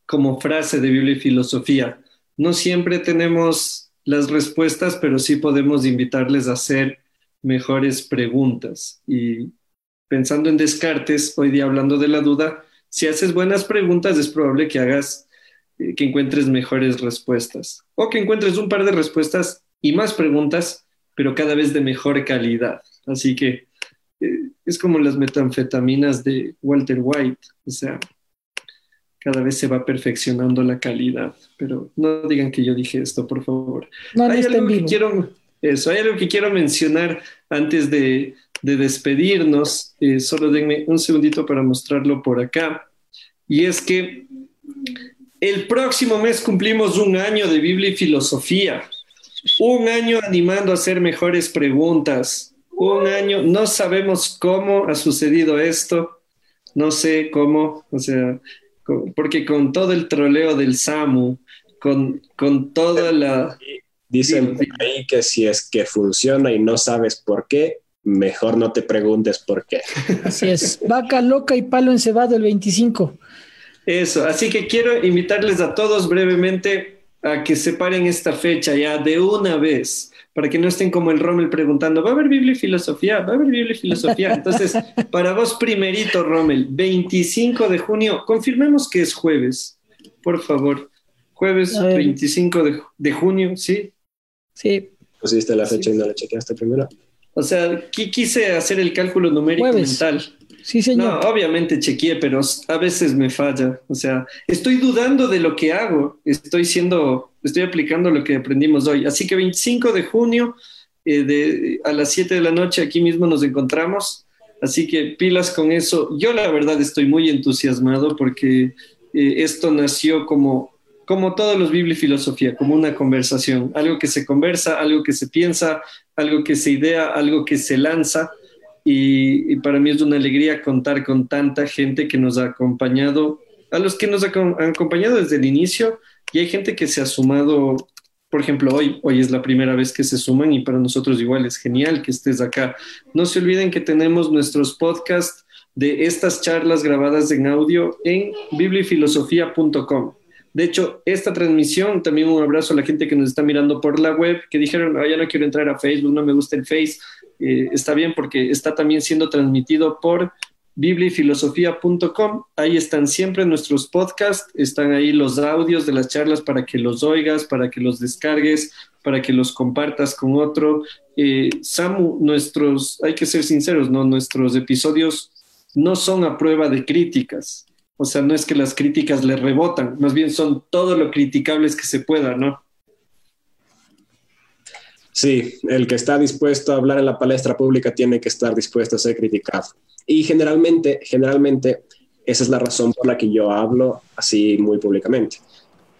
como frase de Biblia y filosofía. No siempre tenemos las respuestas, pero sí podemos invitarles a hacer mejores preguntas. Y pensando en Descartes, hoy día hablando de la duda, si haces buenas preguntas es probable que hagas, eh, que encuentres mejores respuestas o que encuentres un par de respuestas y más preguntas, pero cada vez de mejor calidad. Así que eh, es como las metanfetaminas de Walter White, o sea, cada vez se va perfeccionando la calidad, pero no digan que yo dije esto, por favor. No, hay algo que quiero, eso, hay algo que quiero mencionar antes de, despedirnos, eh, solo denme un segundito para mostrarlo por acá, y es que el próximo mes cumplimos un año de Biblia y filosofía, un año animando a hacer mejores preguntas, un año, no sabemos cómo ha sucedido esto, no sé cómo, o sea, porque con todo el troleo del SAMU, con, con toda la... Dicen ahí que si es que funciona y no sabes por qué, mejor no te preguntes por qué. Así es, vaca loca y palo encebado el 25. Eso, así que quiero invitarles a todos brevemente a que separen esta fecha ya de una vez para que no estén como el Rommel preguntando, ¿va a haber Biblia y filosofía? ¿Va a haber Biblia y filosofía? Entonces, [laughs] para vos primerito, Rommel, 25 de junio, confirmemos que es jueves, por favor. Jueves 25 de, junio, ¿sí? Sí. ¿Pusiste la fecha y no la chequeaste primero? O sea, quise hacer el cálculo numérico mental. Sí, señor. No, obviamente chequeé, pero a veces me falla. O sea, estoy dudando de lo que hago. Estoy siendo, estoy aplicando lo que aprendimos hoy. Así que 25 de junio, eh, de, a las 7 de la noche, aquí mismo nos encontramos. Así que pilas con eso. Yo la verdad estoy muy entusiasmado porque eh, esto nació como, como todos los Biblia y filosofía, como una conversación. Algo que se conversa, algo que se piensa, algo que se idea, algo que se lanza y, para mí es una alegría contar con tanta gente que nos ha acompañado, a los que nos han acompañado desde el inicio y hay gente que se ha sumado, por ejemplo, hoy, hoy es la primera vez que se suman y para nosotros igual es genial que estés acá. No se olviden que tenemos nuestros podcasts de estas charlas grabadas en audio en biblifilosofía.com. De hecho, esta transmisión, también un abrazo a la gente que nos está mirando por la web, que dijeron, ah, ya no quiero entrar a Facebook, no me gusta el Face. Eh, está bien porque está también siendo transmitido por biblifilosofía.com. Ahí están siempre nuestros podcasts, están ahí los audios de las charlas para que los oigas, para que los descargues, para que los compartas con otro. Eh, Samu, nuestros, hay que ser sinceros, ¿no? Nuestros episodios no son a prueba de críticas o sea, no es que las críticas le rebotan, más bien son todo lo criticables que se pueda, ¿no? Sí, el que está dispuesto a hablar en la palestra pública tiene que estar dispuesto a ser criticado. Y generalmente, generalmente, esa es la razón por la que yo hablo así muy públicamente,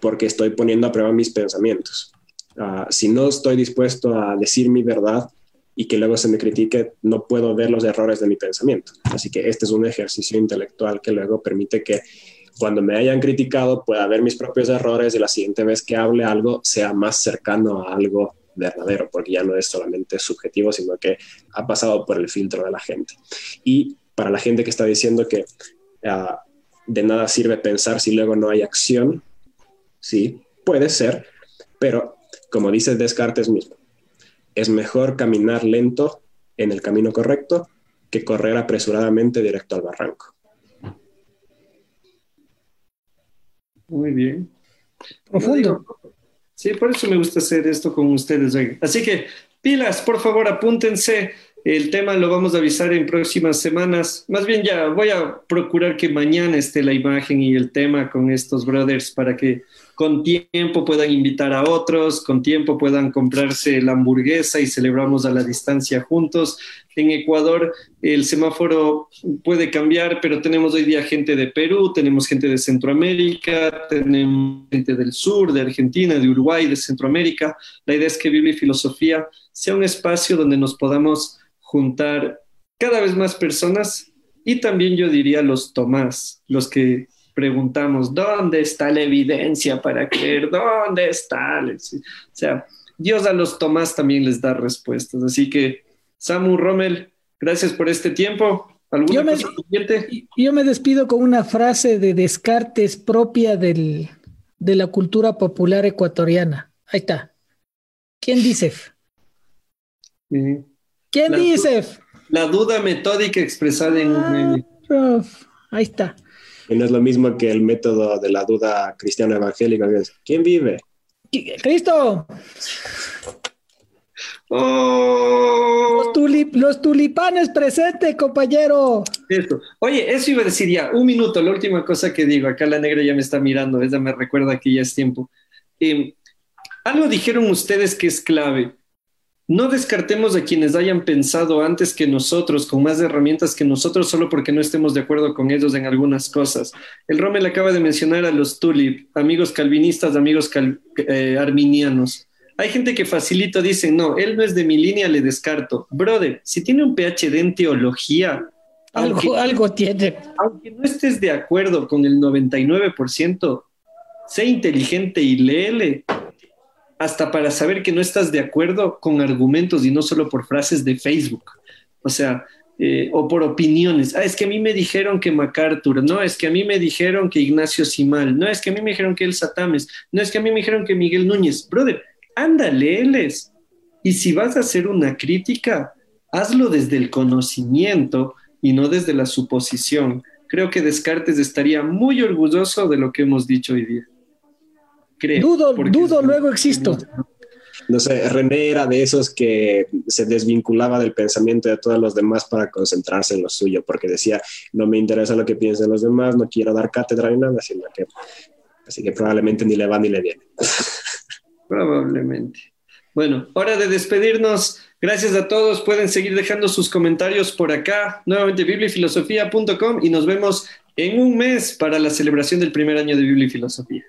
porque estoy poniendo a prueba mis pensamientos. Ah, si no estoy dispuesto a decir mi verdad, y que luego se me critique, no puedo ver los errores de mi pensamiento. Así que este es un ejercicio intelectual que luego permite que cuando me hayan criticado pueda ver mis propios errores y la siguiente vez que hable algo sea más cercano a algo verdadero, porque ya no es solamente subjetivo, sino que ha pasado por el filtro de la gente. Y para la gente que está diciendo que ah, de nada sirve pensar si luego no hay acción, sí, puede ser, pero como dice Descartes mismo, es mejor caminar lento en el camino correcto que correr apresuradamente directo al barranco. Muy bien. Profundo. Sí, por eso me gusta hacer esto con ustedes. Así que, pilas, por favor, apúntense. El tema lo vamos a avisar en próximas semanas. Más bien ya voy a procurar que mañana esté la imagen y el tema con estos brothers para que con tiempo puedan invitar a otros, con tiempo puedan comprarse la hamburguesa y celebramos a la distancia juntos. En Ecuador el semáforo puede cambiar, pero tenemos hoy día gente de Perú, tenemos gente de Centroamérica, tenemos gente del sur, de Argentina, de Uruguay, de Centroamérica. La idea es que Biblia y Filosofía sea un espacio donde nos podamos juntar cada vez más personas y también yo diría los Tomás, los que preguntamos, ¿dónde está la evidencia para creer? ¿Dónde está? O sea, Dios a los Tomás también les da respuestas. Así que, Samu, Rommel, gracias por este tiempo. yo me, Yo me despido con una frase de Descartes propia del, de la cultura popular ecuatoriana. Ahí está. ¿Quién dice? ¿Quién dice? La duda metódica expresada en un ah, Ahí está. Y no es lo mismo que el método de la duda cristiana evangélica, ¿quién vive? Cristo. Oh. Los, tulipanes presentes, compañero. Oye, eso iba a decir ya, un minuto, la última cosa que digo, acá la negra ya me está mirando, ella me recuerda que ya es tiempo. Eh, algo dijeron ustedes que es clave. No descartemos a quienes hayan pensado antes que nosotros, con más herramientas que nosotros, solo porque no estemos de acuerdo con ellos en algunas cosas. El Rommel acaba de mencionar a los Tulip, amigos calvinistas, amigos eh, arminianos. Hay gente que facilito dice, no, él no es de mi línea, le descarto. Brother, si tiene un PhD en teología, algo, algo tiene. Aunque no estés de acuerdo con el 99%, sé inteligente y léele hasta para saber que no estás de acuerdo con argumentos y no solo por frases de Facebook. O sea, eh, o por opiniones. Ah, es que a mí me dijeron que MacArthur, no, es que a mí me dijeron que Ignacio Simal, no, es que a mí me dijeron que el Satames, no, es que a mí me dijeron que Miguel Núñez. Brother, anda, léeles. Y si vas a hacer una crítica, hazlo desde el conocimiento y no desde la suposición. Creo que Descartes estaría muy orgulloso de lo que hemos dicho hoy día. Dudo, dudo, luego existo. No sé, René era de esos que se desvinculaba del pensamiento de todos los demás para concentrarse en lo suyo, porque decía, no me interesa lo que piensen los demás, no quiero dar cátedra ni nada, sino que, así que probablemente ni le va ni le viene. [laughs] Probablemente. Bueno, hora de despedirnos. Gracias a todos. Pueden seguir dejando sus comentarios por acá. Nuevamente, bibliafilosofía.com y nos vemos en un mes para la celebración del primer año de Biblia y Filosofía.